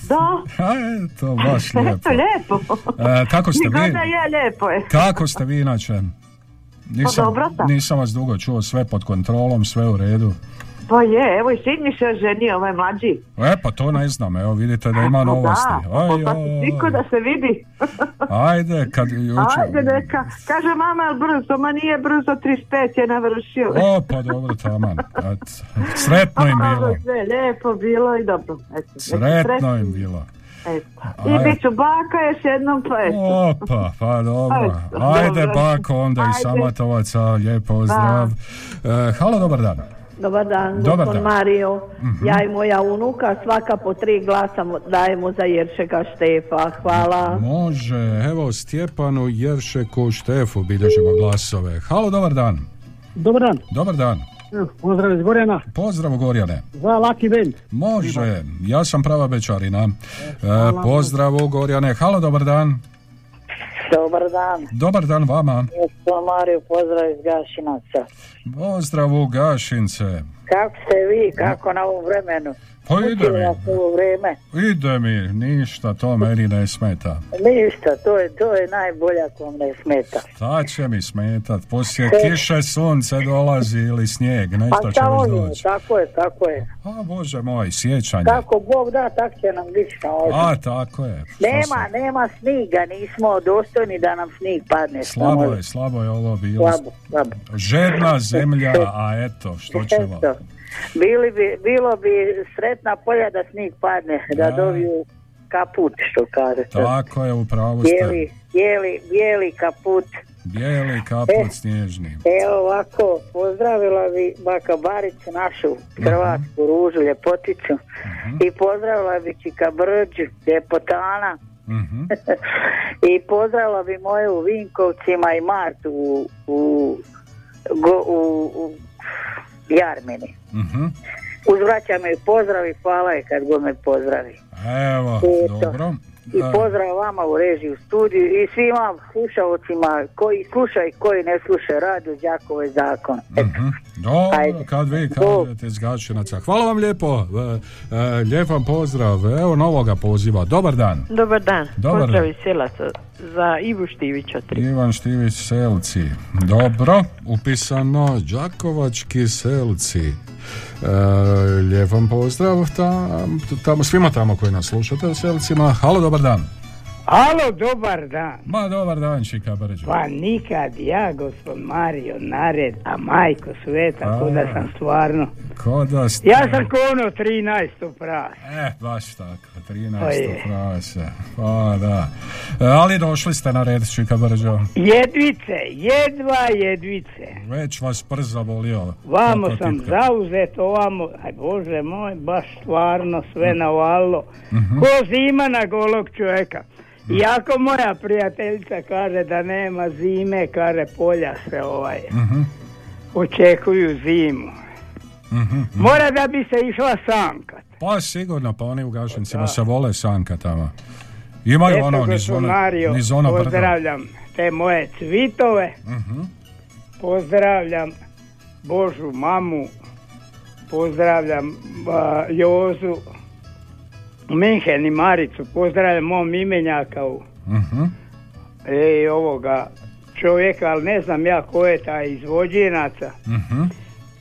Da, A, eto, baš *laughs* lijepo. eto lijepo. E, kako ste vi? Je, lijepo je. Kako ste vi inače? Nisam, Pa dobro sam. nisam vas dugo čuo, sve pod kontrolom, sve u redu. Pa je, evo i sin mi se oženio, ovaj mlađi. E, pa to ne znam, evo vidite da ima Pa novosti. Da, Aj, pa niko da se vidi. ajde, kad jučer... Ajde neka. Kaže mama, jel brzo? Ma nije brzo, 35 je navršio. O, pa dobro, taman. Et, sretno im bilo. Sve lijepo bilo i dobro. Eto, Sretno im bilo. Eto. Aj. I bit ću baka još jednom, pa eto. Opa, pa dobro. Ajde, dobro. bako, onda i Ajde. Samatovaca, lijep pozdrav. E, halo, dobar dan. Dobar dan, Dobar gospod dan. Mario. Mhm. Ja i moja unuka svaka po tri glasa mo- dajemo za Jeršeka Štefa. Hvala. Može, evo Stjepanu Jeršeku Štefu bilježimo glasove. Halo, dobar dan. Dobar dan. Dobar dan. Pozdrav iz Gorjana. Pozdrav Gorjane. Za Lucky Band. Može, ja sam prava bečarina. E, pozdrav u Gorjane. Halo, dobar dan. Dobar dan. Dobar dan vama. Gospod Mario, pozdrav iz Gašinaca. Pozdrav u Gašince. Kako ste vi, kako na ovom vremenu? Pa ide mi. Ide mi, ništa, to meni ne smeta. Ništa, to je, to je najbolja vam ne smeta. Ta će mi smetat. Poslije E. kiše sunce dolazi ili snijeg, nešto će šta već volimo, doći. tako je, tako je. A bože moj, sjećanje. Kako Bog da, tak će nam biti na ovdje. A, tako je. Nema, nema sniga, nismo dostojni da nam snig padne. Slabo je, slabo je ovo bilo. Slabo, slabo. Žedna zemlja, a eto, što ćemo. Eto. Bili bi, bilo bi sretna polja da snig padne, da Da. dobiju kaput, što kaže. Tako je, upravo ste. Bijeli, bijeli, bijeli kaput. Bijeli kaput E. snježni. Evo ovako, pozdravila bi baka Baricu, našu hrvatsku ružu, ljepoticu. I pozdravila bi Čika Brđu, ljepotana. Mhm. *laughs* I pozdravila bi moju u Vinkovcima i Martu u, u, u, u Jarmini. Mhm. Uzvraćam joj pozdrav i hvala je kad god me pozdravi. Evo, Eto. dobro. I pozdrav vama u režiji u studiju i svima slušalcima koji slušaju i koji ne slušaju radio Đakove zakon. mhm. Dobro, Ajde. kad vi kažete iz Gašinaca. Hvala vam lijepo. E, e, lijep vam pozdrav. Evo novoga poziva. Dobar dan. Dobar dan. Dobar Pozdrav iz Selaca za Ivu Štivića. tri. Ivan Štivić Selci. Dobro, upisano Đakovački Selci. E, lijep vam pozdrav tam, tamo, svima tamo koji nas slušate u Selcima. Halo, dobar dan. Alo, dobar dan. Ma, dobar dan, Čika Brđo. Pa nikad ja, gospod Mario, nared, a majko sveta, ko da sam stvarno. Ko da ste... Ja sam ko ono 13. pras. E, baš tako, Pa 13. je. prase. Pa, da. E, ali došli ste na red, Čika Brđo. Jedvice, jedva jedvice. Već vas prst zabolio. Vamo sam zauzet, ovamo, aj bože moj, baš stvarno sve navalilo. Mhm. Ko zima na golog čovjeka. Iako moja prijateljica kaže da nema zime, kaže polja se ovaj, Mhm, očekuju zimu. mhm. Mora da bi se išla sankat. Pa sigurno, pa oni u Gašincima se vole sanka tamo. Imaju Eto, ono niz gospod ono, Mario, niz ono brdo. pozdravljam te moje cvitove, pozdravljam Božu mamu, pozdravljam a, Jozu, Minhen i Maricu, pozdravljam mom imenjaka u Mhm. e, ovoga čovjeka, ali ne znam ja ko je taj izvođenaca. Mhm.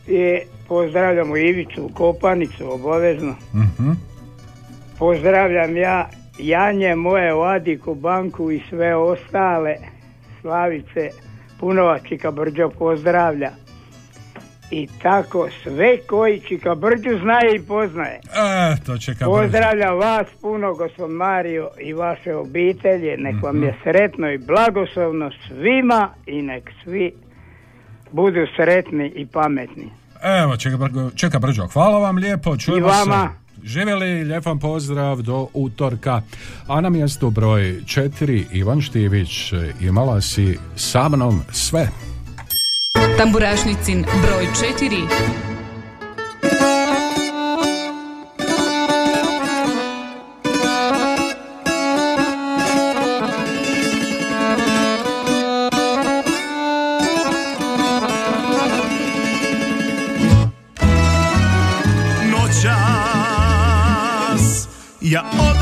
I pozdravljam Ivicu Kopanicu obavezno. Mhm. Pozdravljam ja Janje moje Ladiku banku i sve ostale Slavice Punova Čika Brđo pozdravlja. I tako sve koji Čika Brđu znaje i poznaje. E, to čeka. Pozdravljam vas puno, gospod Mario i vaše obitelje. Nek vam je sretno i blagoslovno svima i nek svi budu sretni i pametni. Evo, čeka, čeka Brđo, hvala vam lijepo, čujemo I vama. se. Živjeli, lijep vam pozdrav do utorka. A na mjestu broj četiri Ivan Štivić, imala si sa mnom sve. Tamburašnicin broj 4. noćas ja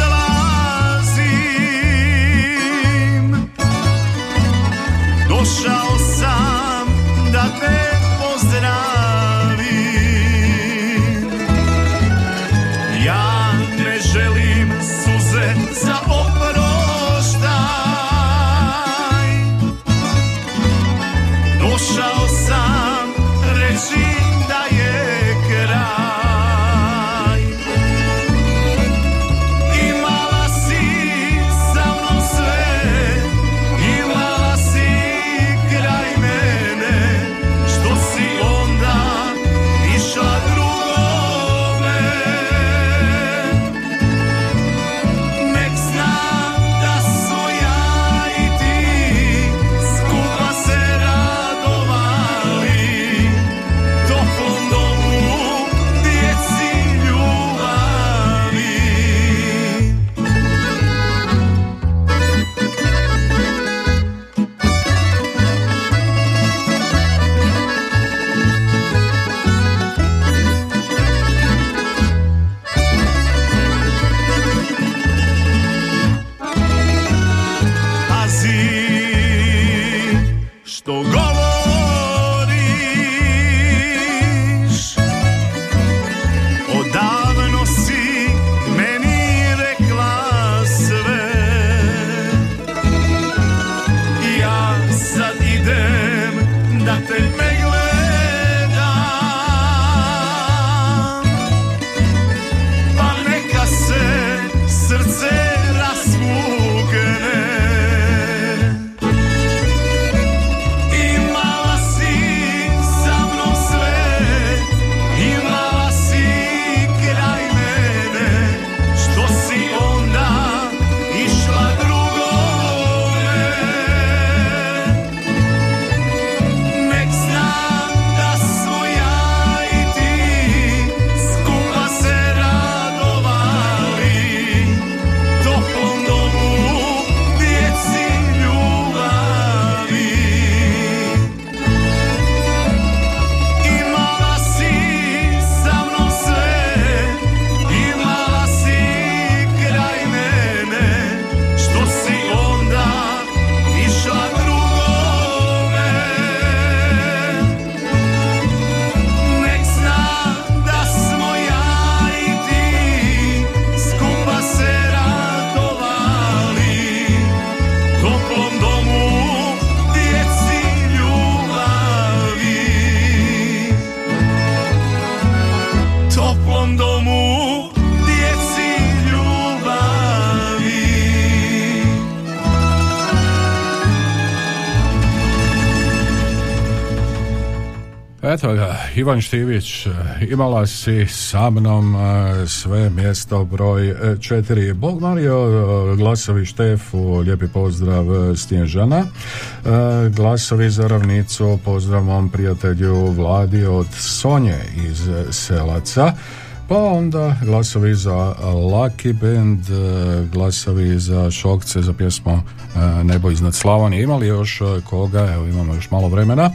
Ivan Štivić, imala si sa mnom e, sve mjesto broj e, četiri. Bog Mario, e, glasovi Štefu, lijepi pozdrav e, Snježana. E, Glasovi za ravnicu, pozdrav mom prijatelju Vladi od Sonje iz Selaca. Pa onda glasovi za Lucky Band, e, glasovi za Šokce, za pjesmu e, Nebo iznad Slavonije. Imali još e, koga? Evo imamo još malo vremena.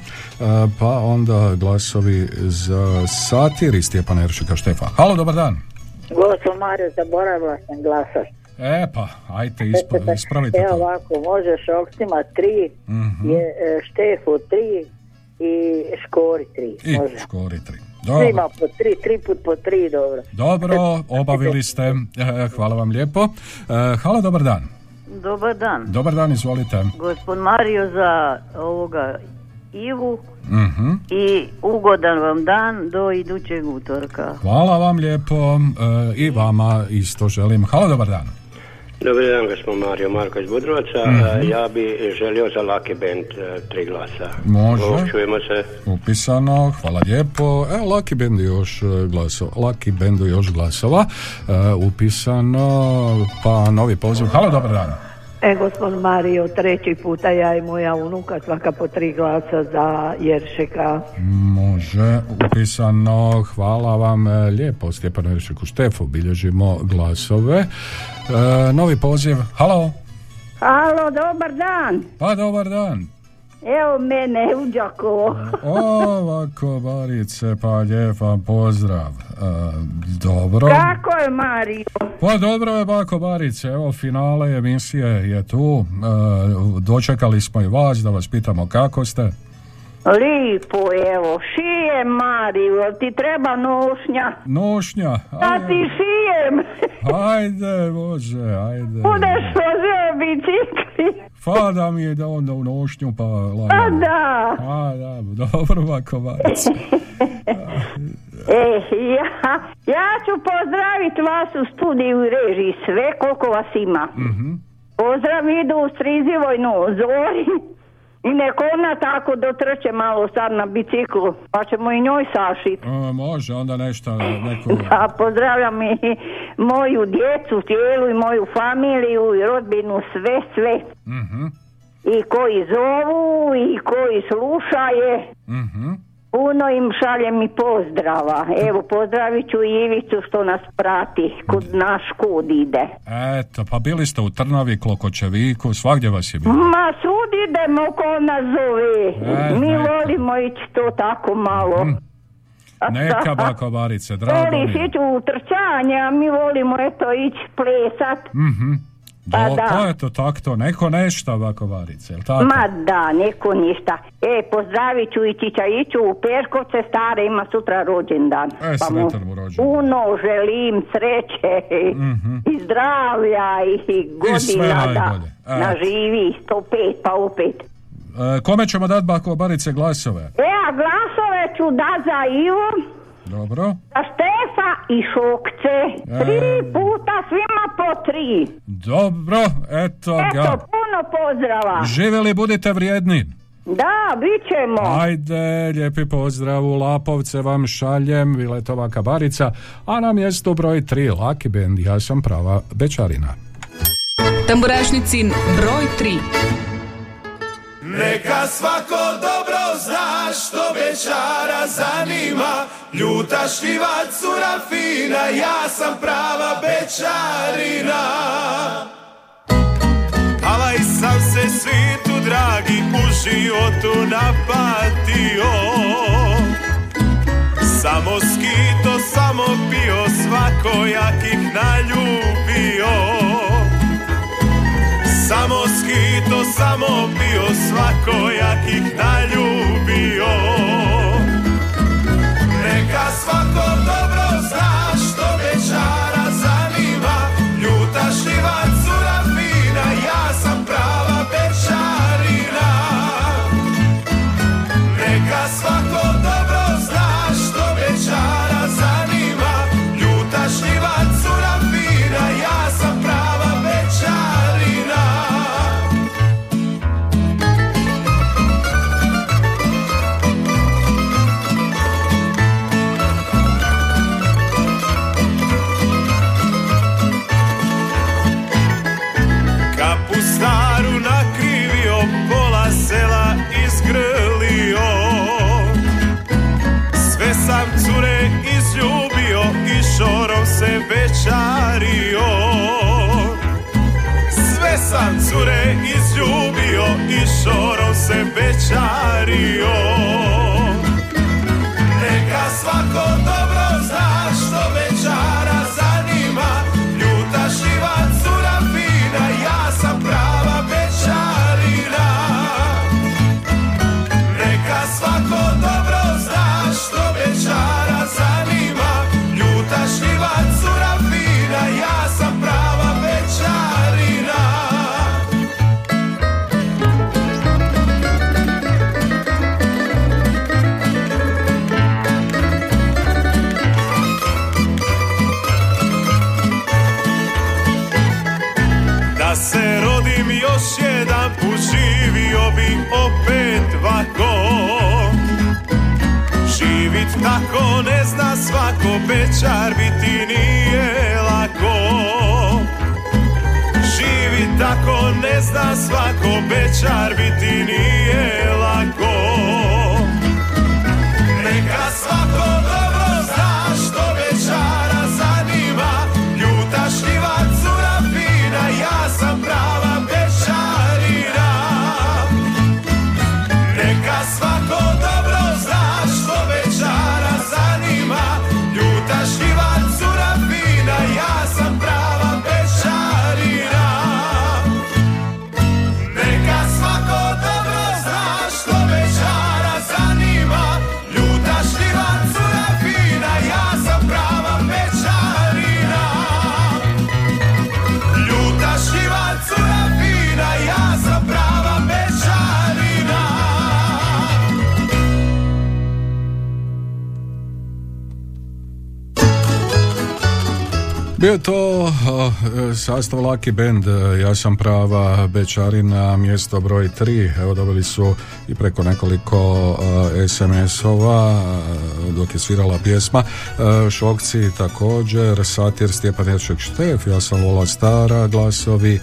Pa onda glasovi za Satir i Stjepan Eršika Štefa. Halo, dobar dan. Gospod Mario, zaboravila sam glasat. E pa, ajte ispa- *laughs* ispravite Evo ovako, može Šoksima tri, Mhm. je, Štefu tri i Škori tri. I može. škori tri. Svima Dobro, po tri, tri put po tri, dobro. dobro, obavili ste. *laughs* E, Hvala vam lijepo. E, Halo, dobar dan. Dobar dan. Dobar dan, izvolite. Gospod Mario za ovoga Ivu Mhm. i ugodan vam dan do idućeg utorka. Hvala vam lijepo e, i vama isto želim. Halo, dobar dan. Dobar dan, gospod Mario Marko iz Budrovaca. Mhm. E, Ja bi želio za Lucky Band e, tri glasa. Može. Ovo, Čujemo se. Upisano, hvala lijepo. E, Lucky Bandu još e, glasova. Lucky Bandu još glasova. E, upisano, pa novi poziv. Halo, dobar dan. E, gospod Mario, treći puta ja i moja unuka, svaka po tri glasa za Jeršeka. Može, upisano, hvala vam e, lijepo, Stjepan Eršiku Štefu, bilježimo glasove. E, novi poziv, halo, Halo, dobar dan. pa dobar dan. Evo mene u Đakovo. *laughs* Ovako, Barice, pa lijep vam pozdrav. E, dobro. Kako je Mario? Pa dobro je, Bako Barice, evo finale emisije je tu. E, dočekali smo i vas da vas pitamo kako ste. Lipo, evo, šije Mario, ti treba nošnja? Nošnja, Da ti šijem, ajde, može, ajde. budeš vozio bicikli. Pa da mi je da onda u nošnju pa A lagano. da, A da, dobro Bako Barice. e, ja, ja ću pozdraviti vas u studiju i režiji, sve koliko vas ima. Mhm. Pozdrav idu u strizivoj no, zori. I neko ona tako dotrče malo sad na biciklu, pa ćemo i njoj sašit. E, može, onda nešto, *laughs* neko... A pozdravljam i moju djecu, cijelu i moju familiju i rodbinu, sve, sve. Mhm, I koji zovu i koji slušaje. mhm. Puno im šaljem i pozdrava. Evo, pozdravit ću i Ivicu što nas prati, kud naš kud ide. Eto, pa bili ste u Trnavi, Klokočeviku, svagdje vas je bilo. Ma, svud idemo ko nas zove. E, Mi neka. volimo ići to tako malo. Neka Bako Barice, drago Voliš mi je. ići u trčanje, a mi volimo eto ići plesat. Mhm. Pa Do, da. pa eto tak to, neko nešta Bako Barice, jel tako? Ma da, neko ništa. E, pozdravit ću i Čičajiću u Perkovce, stare ima sutra rođendan. E, Pa mu. Puno želim sreće i zdravlja i godina sve da. E. naživi 105 pa opet. E, kome ćemo dati Bako Barice glasove? E, a glasove ću da za Ivo, Dobro. za Štefa i Šokce. E. Tri puta svima po tri. Dobro, eto Eto, ga. puno pozdrava. Živjeli, budite vrijedni. Da, bit ćemo. Ajde, lijepi pozdrav u Lapovce vam šaljem, Viletova Kabarica, a na mjestu broj 3 Lucky Band, ja sam prava Bečarina. Tamburašnicin broj 3. Neka svako dobro zna što bečara zanima. Ljuta šljiva cura fina, ja sam prava bečarina Alaj sam se svitu dragi u životu napatio. Samo skito, samo pio, svakojakih naljubio. Samo skito, samo bio svakojakih naljubio. Neka svako dobro se večario Sve sam cure izljubio i šorom se večario. Neka svako dobro svako Bečar biti nije lako. Živit tako ne zna svako Bečar biti nije lako Bio to uh, sastav Lucky Band, uh, ja sam prava Bečarina, mjesto broj 3, evo dobili su i preko nekoliko uh, SMS-ova uh, dok je svirala pjesma, Šokci također, Satir, Stjepan Jerček Štef, ja sam Lola Stara, glasovi,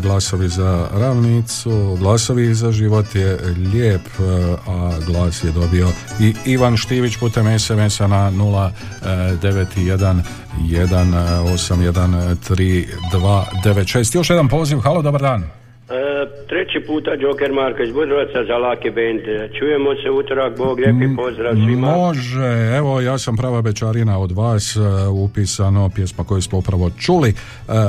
glasovi za ravnicu, glasovi za život je lijep, a glas je dobio i Ivan Štivić putem SMS-a na 091 1813296. Još jedan poziv, halo, dobar dan. E, treći puta Joker Marka iz Budrovaca za Laki Band. Čujemo se utorak, Bog, lijepi pozdrav svima. Može, evo ja sam prava bečarina od vas, e, upisano pjesma koju smo upravo čuli. E,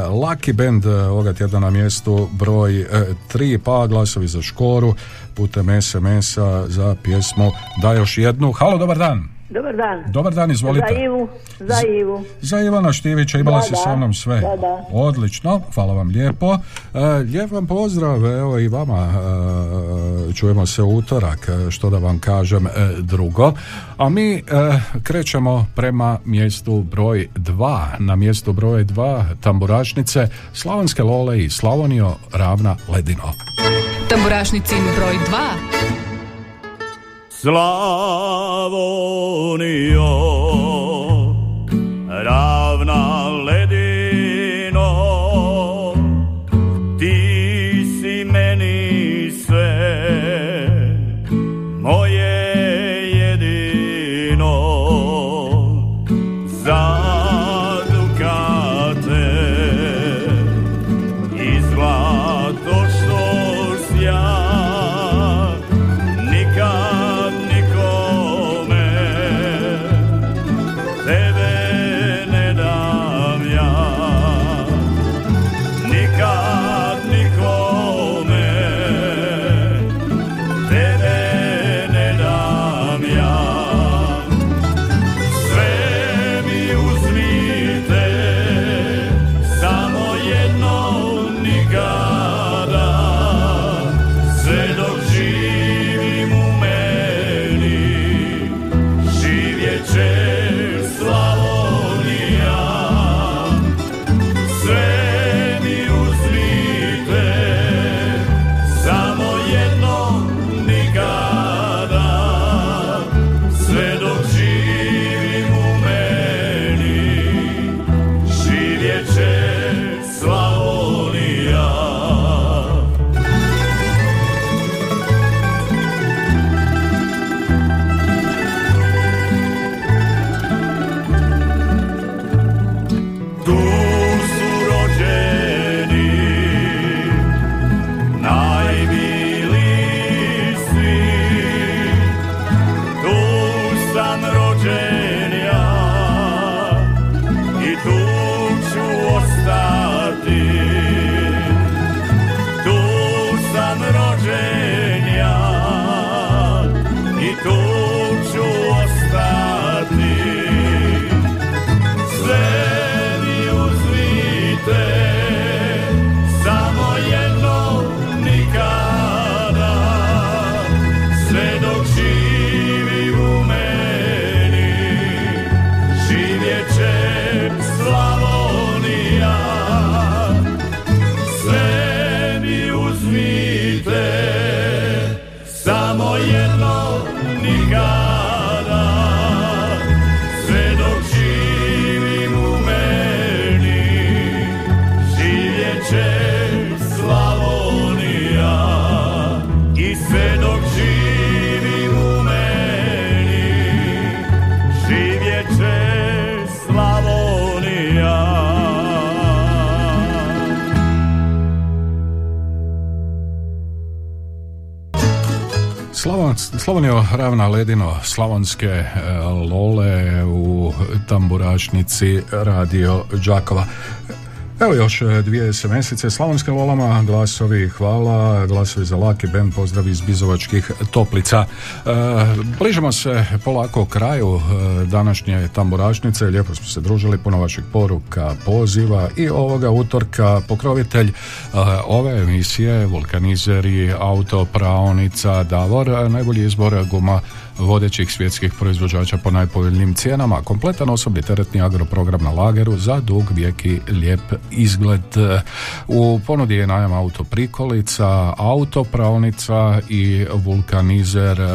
Lucky Band e, ovoga tjedna na mjestu broj 3, pa glasovi za škoru putem SMS-a za pjesmu Da još jednu. Halo, dobar dan. Dobar dan. Dobar dan, izvolite. Za Ivu, za Ivu. Za Ivana Štivića imala Da, si da. sa mnom sve. Da, da. Odlično, hvala vam lijepo. E, lijep vam pozdrav, evo i vama. e, čujemo se utorak, e, što da vam kažem e, drugo. A mi e, krećemo prema mjestu broj 2. Na mjestu broj 2 tamburašnice Slavonske Lole i Slavonio Ravna Ledino. Tamburašnicin broj 2. Slavonio Slavonio ravna ledino slavonske e, lole u tamburašnici radio Đakova. Evo još e, dvije semesice Slavonske lolama, glasovi hvala, glasovi za laki band, pozdrav iz Bizovačkih toplica. E, bližimo se polako kraju e, današnje tamburašnice, lijepo smo se družili, puno vaših poruka, poziva i ovoga utorka. Pokrovitelj e, ove emisije, vulkanizeri, auto, praonica, Davor, najbolji izbor guma vodećih svjetskih proizvođača po najpovoljnijim cijenama. Kompletan osobni teretni agroprogram na lageru za dug vijek i lijep izgled. U ponudi je najam auto prikolica, auto praonica i vulkanizer e,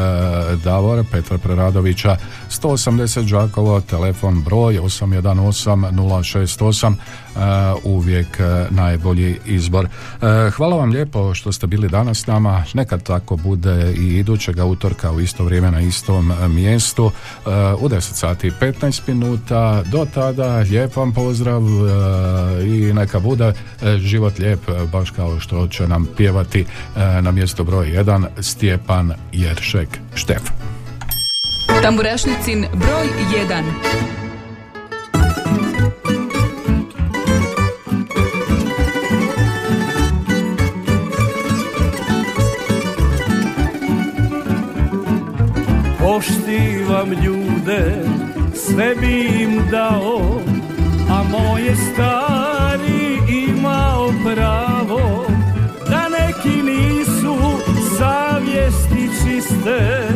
Davor Petra Preradovića 180 Đakovo, telefon broj 818 068 E, uvijek najbolji izbor. E, hvala vam lijepo što ste bili danas s nama. Nekad tako bude i idućega utorka u isto vrijeme na istom mjestu u 10 sati i 15 minuta. Do tada lijep vam pozdrav i neka bude život lijep baš kao što će nam pjevati na mjesto broj 1 Stjepan Jeršek Štef. Tamburašnicin broj 1 Poštivam ljude, sve bi im dao, a moje stari imao pravo, da neki nisu savjesti čiste,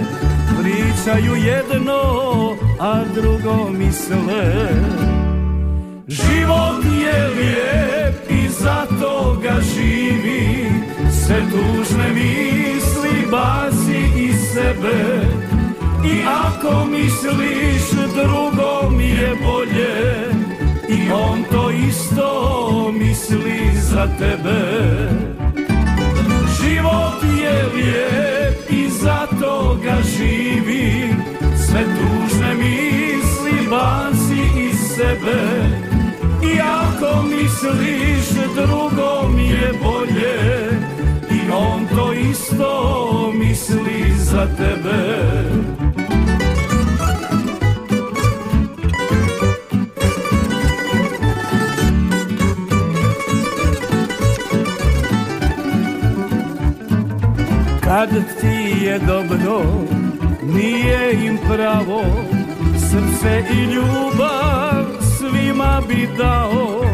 pričaju jedno, a drugo misle. Život je lijep i zato ga živi, se tužne misli baci iz sebe, i ako misliš drugom je bolje. I on to isto misli za tebe. Život je lijep i zato ga živi Sve tužne misli baci iz sebe. I ako misliš drugom je bolje. I on to isto misli za tebe Kad ti je dobro, nije im pravo, srce i ljubav svima bi dao.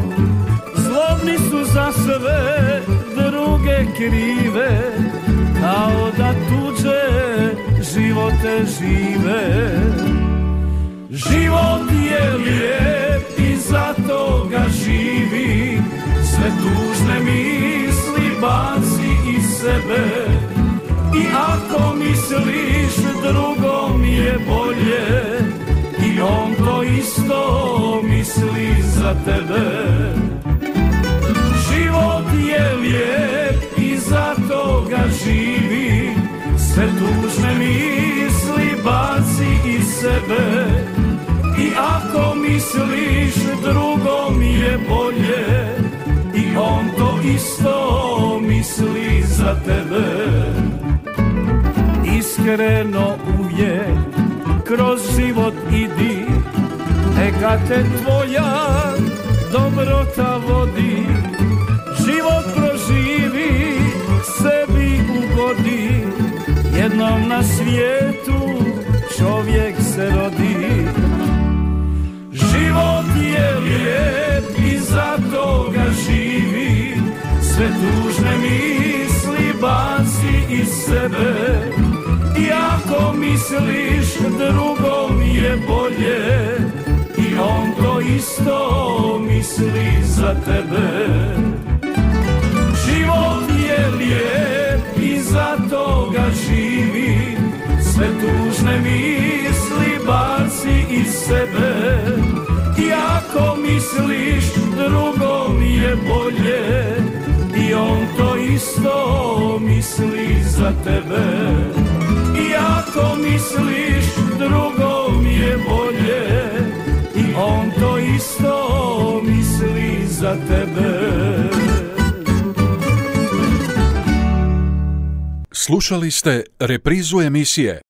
Zlobni su za sve, druge krive, kao da tuđe živote žive. Život je lijep i zato ga živi, sve tužne misli baci iz sebe. I ako misliš drugom je bolje I on to isto misli za tebe. Život je lijep i zato ga živi Sve tužne misli baci iz sebe. I ako misliš drugom je bolje I on to isto misli za tebe iskreno uvijek kroz život idi neka te tvoja dobrota vodi život proživi sebi ugodi. Jednom na svijetu čovjek se rodi. Život je lijep i zato ga živi. Sve tužne misli baci iz sebe i ako misliš drugom je bolje I on to isto misli za tebe. Život je lijep i zato ga živi Sve tužne misli baci iz sebe. I ako misliš drugom je bolje I on to isto misli za tebe ako misliš drugom je bolje. I on to isto misli za tebe. Slušali ste reprizu emisije